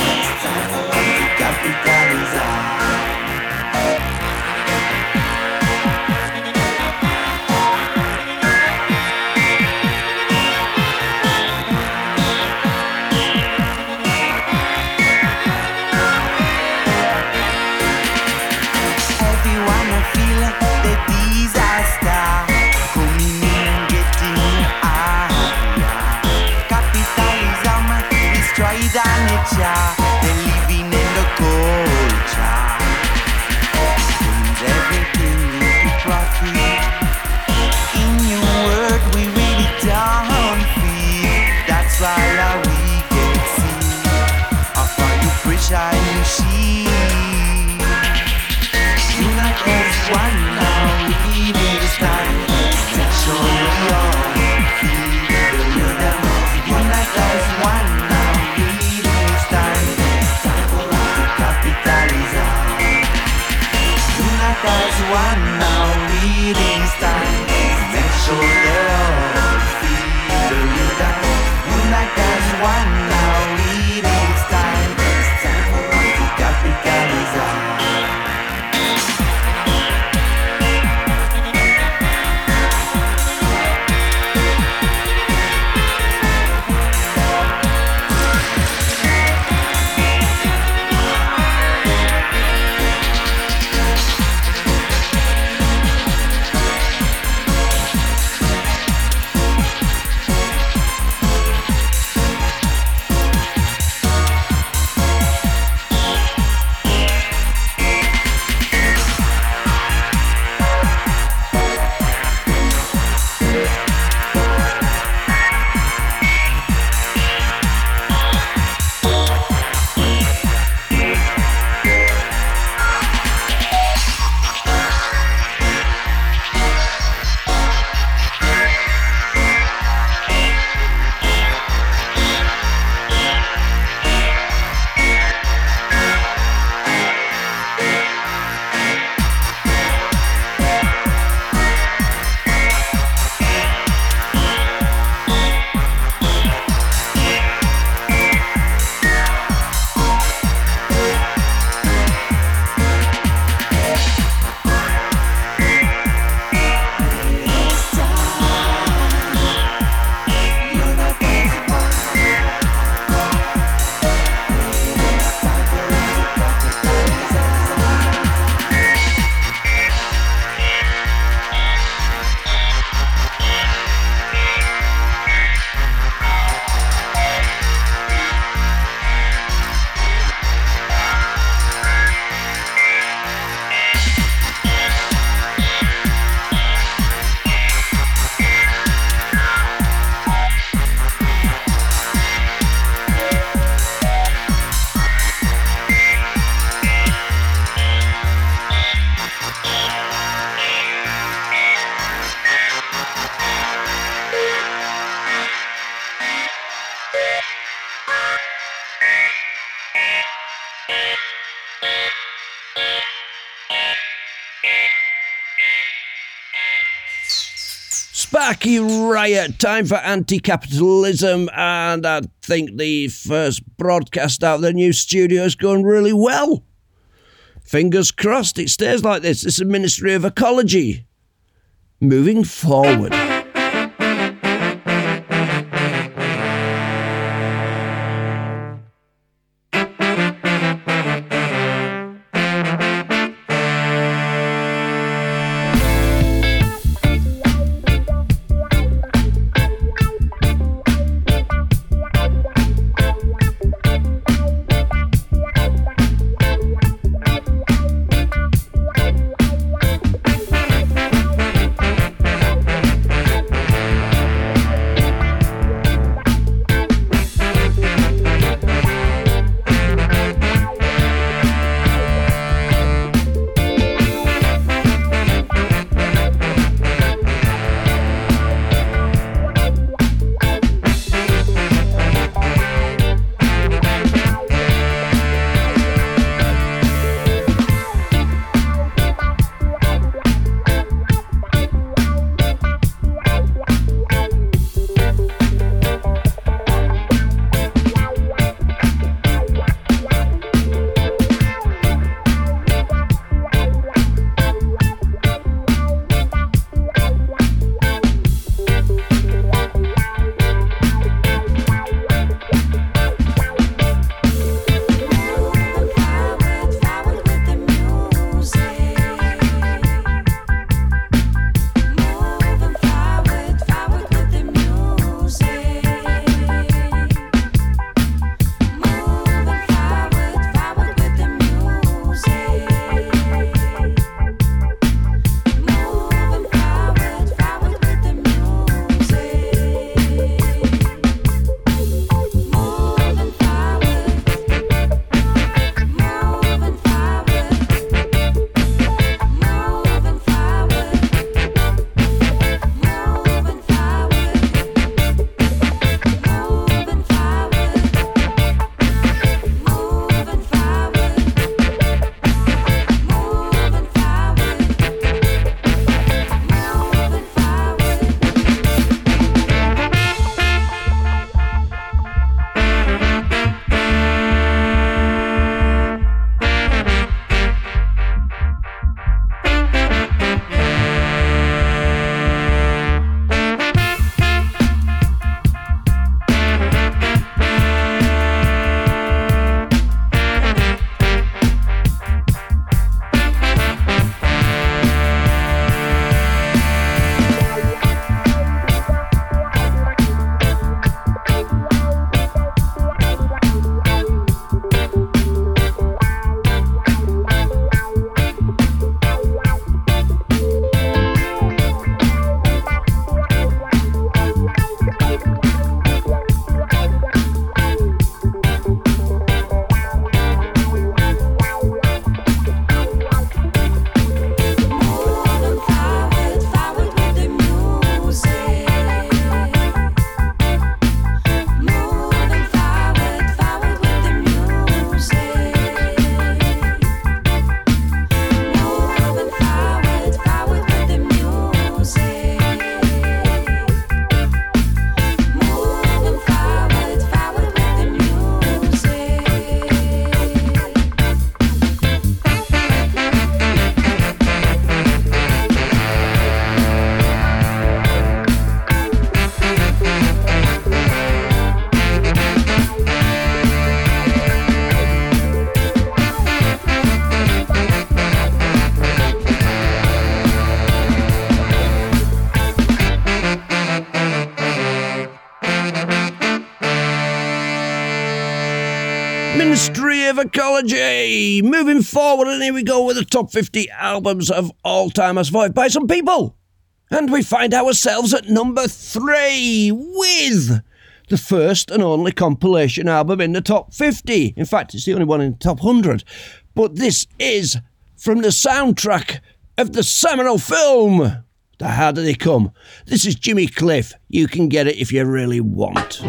Sparky Riot, time for anti capitalism, and I think the first broadcast out of the new studio is going really well. Fingers crossed it stays like this. This is Ministry of Ecology. Moving forward. Moving forward, and here we go with the top 50 albums of all time as voted by some people. And we find ourselves at number three with the first and only compilation album in the top 50. In fact, it's the only one in the top 100. But this is from the soundtrack of the seminal film, The Harder They Come. This is Jimmy Cliff. You can get it if you really want.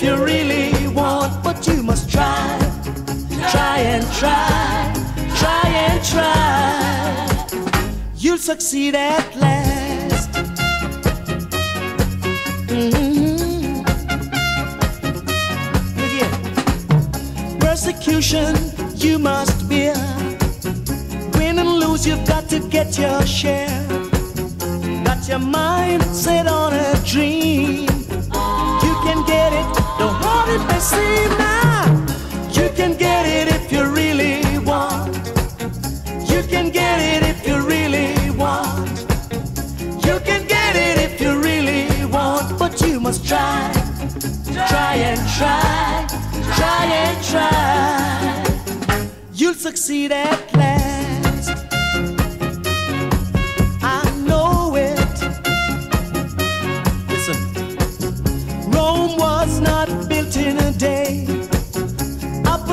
If you really want, but you must try. Try and try, try and try. You'll succeed at last. Mhm. Yeah. Persecution you must bear. Win and lose, you've got to get your share. Got your mind set on a dream. It may seem now. You can get it if you really want. You can get it if you really want. You can get it if you really want, but you must try. Try and try, try and try. You'll succeed at last.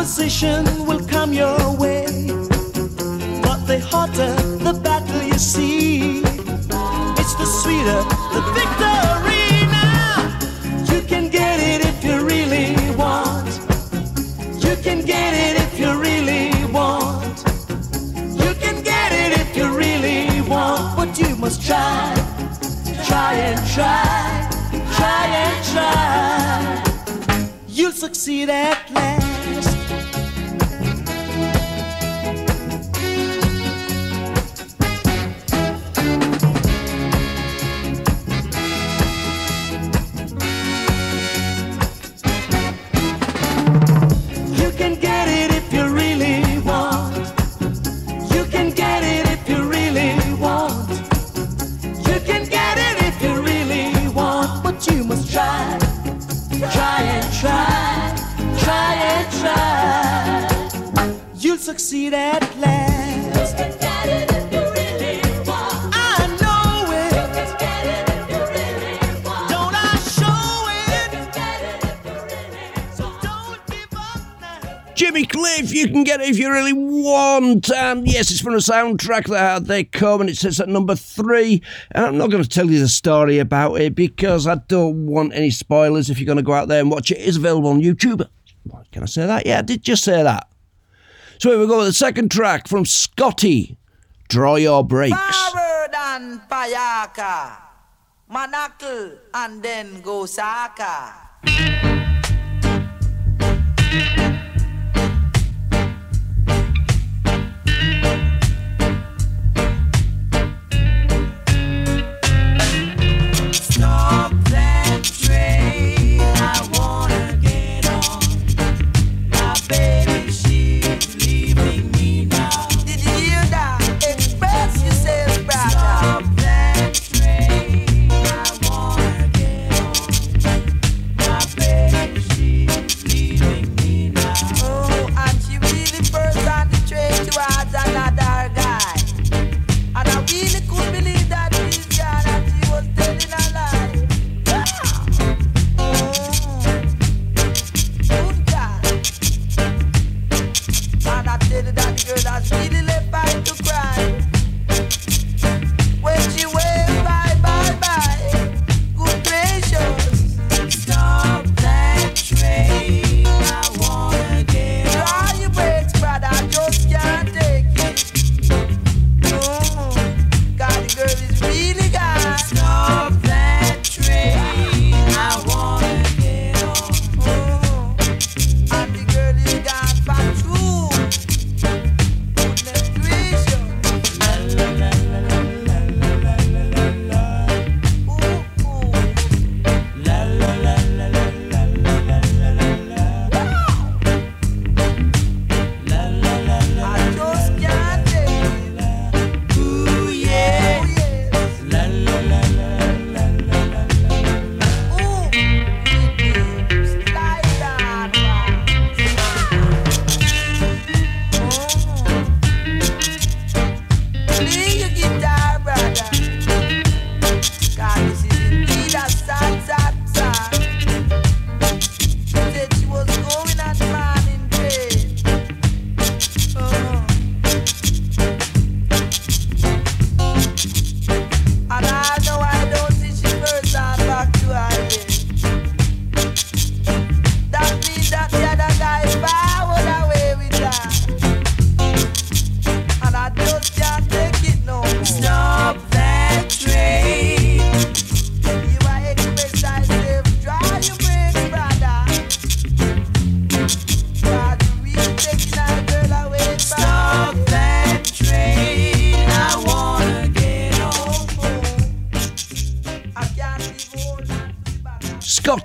Opposition will come your way. But the hotter the battle you see, it's the sweeter the victory now. You can get it if you really want. You can get it if you really want. You can get it if you really want, but you must try. Try and try, try and try. You'll succeed at last. Succeed at last. I know it. Don't I show it? Jimmy Cliff, you can get it if you really want. And yes, it's from a soundtrack that had they come, and it says at number three. And I'm not going to tell you the story about it because I don't want any spoilers. If you're going to go out there and watch it, it is available on YouTube. Can I say that? Yeah, I did just say that. So here we go with the second track from Scotty. Draw your brakes. And Payaka, and then Gosaka. Stop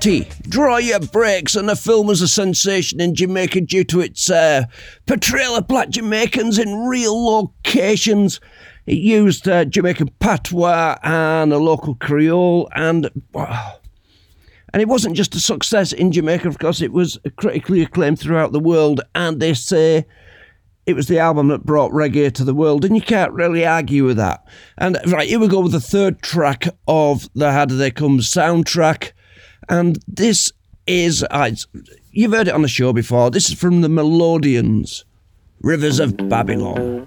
Draw Your Brakes, and the film was a sensation in Jamaica due to its uh, portrayal of black Jamaicans in real locations. It used uh, Jamaican patois and a local Creole, and wow. And it wasn't just a success in Jamaica, of course, it was critically acclaimed throughout the world. And they say it was the album that brought reggae to the world, and you can't really argue with that. And right, here we go with the third track of the Harder They Come soundtrack. And this is, it's- you've heard it on the show before, this is from the Melodians, Rivers of Babylon.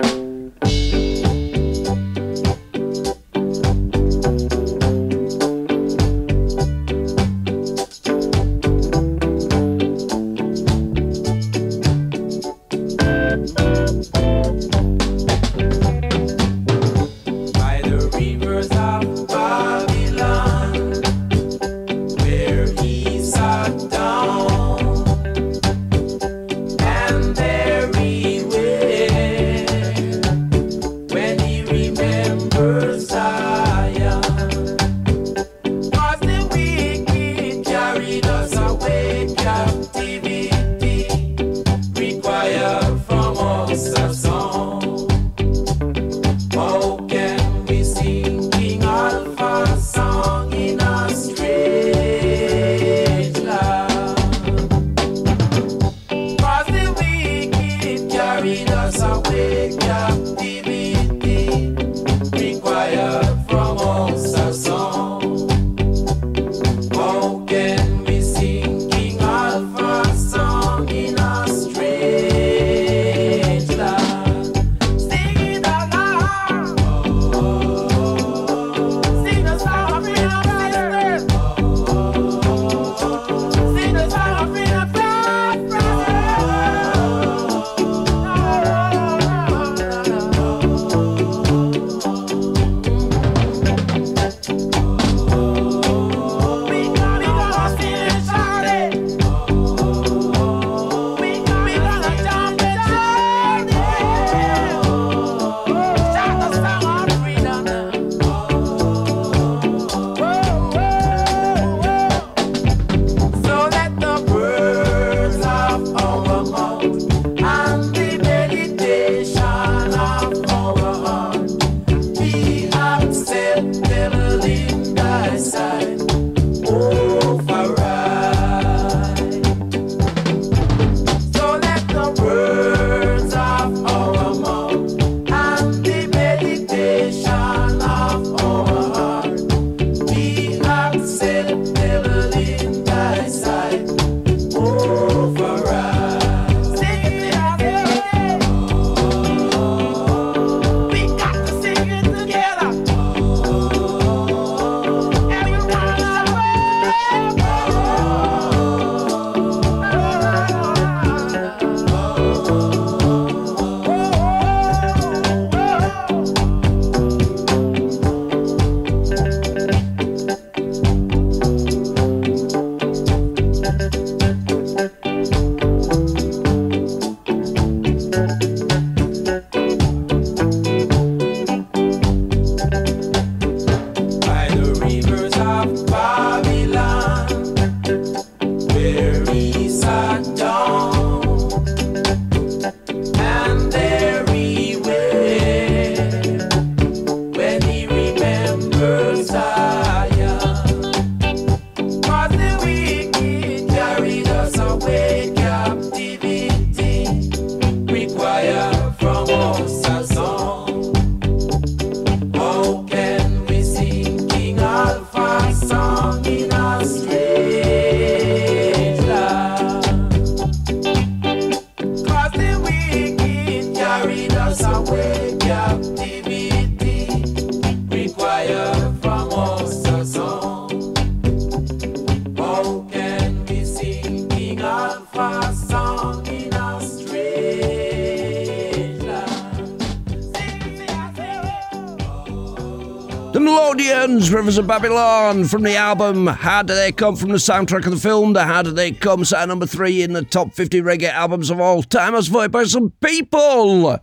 Babylon from the album Harder They Come from the soundtrack of the film The Harder They Come sat number three in the top 50 reggae albums of all time as voted by some people.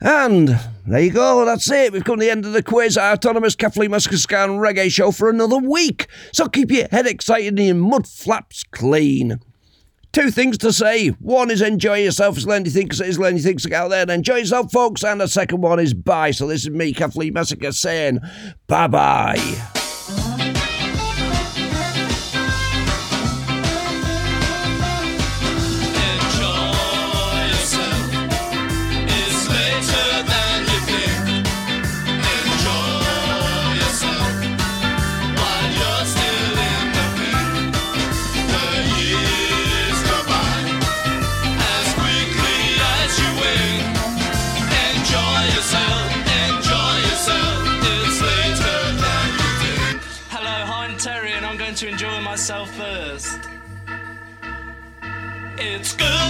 And there you go, that's it. We've come to the end of the quiz, our autonomous Catflea Massacre Ska and reggae show for another week. So keep your head excited and your mud flaps clean two things to say. One is enjoy yourself as Lenny thinks it is Lenny thinks out there and enjoy yourself, folks. And the second one is bye. So this is me, Catflea Massacre, saying bye bye. It's good.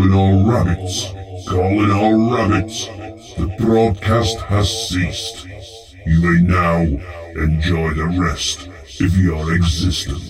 Calling all rabbits! Calling all rabbits! The broadcast has ceased. You may now enjoy the rest of your existence.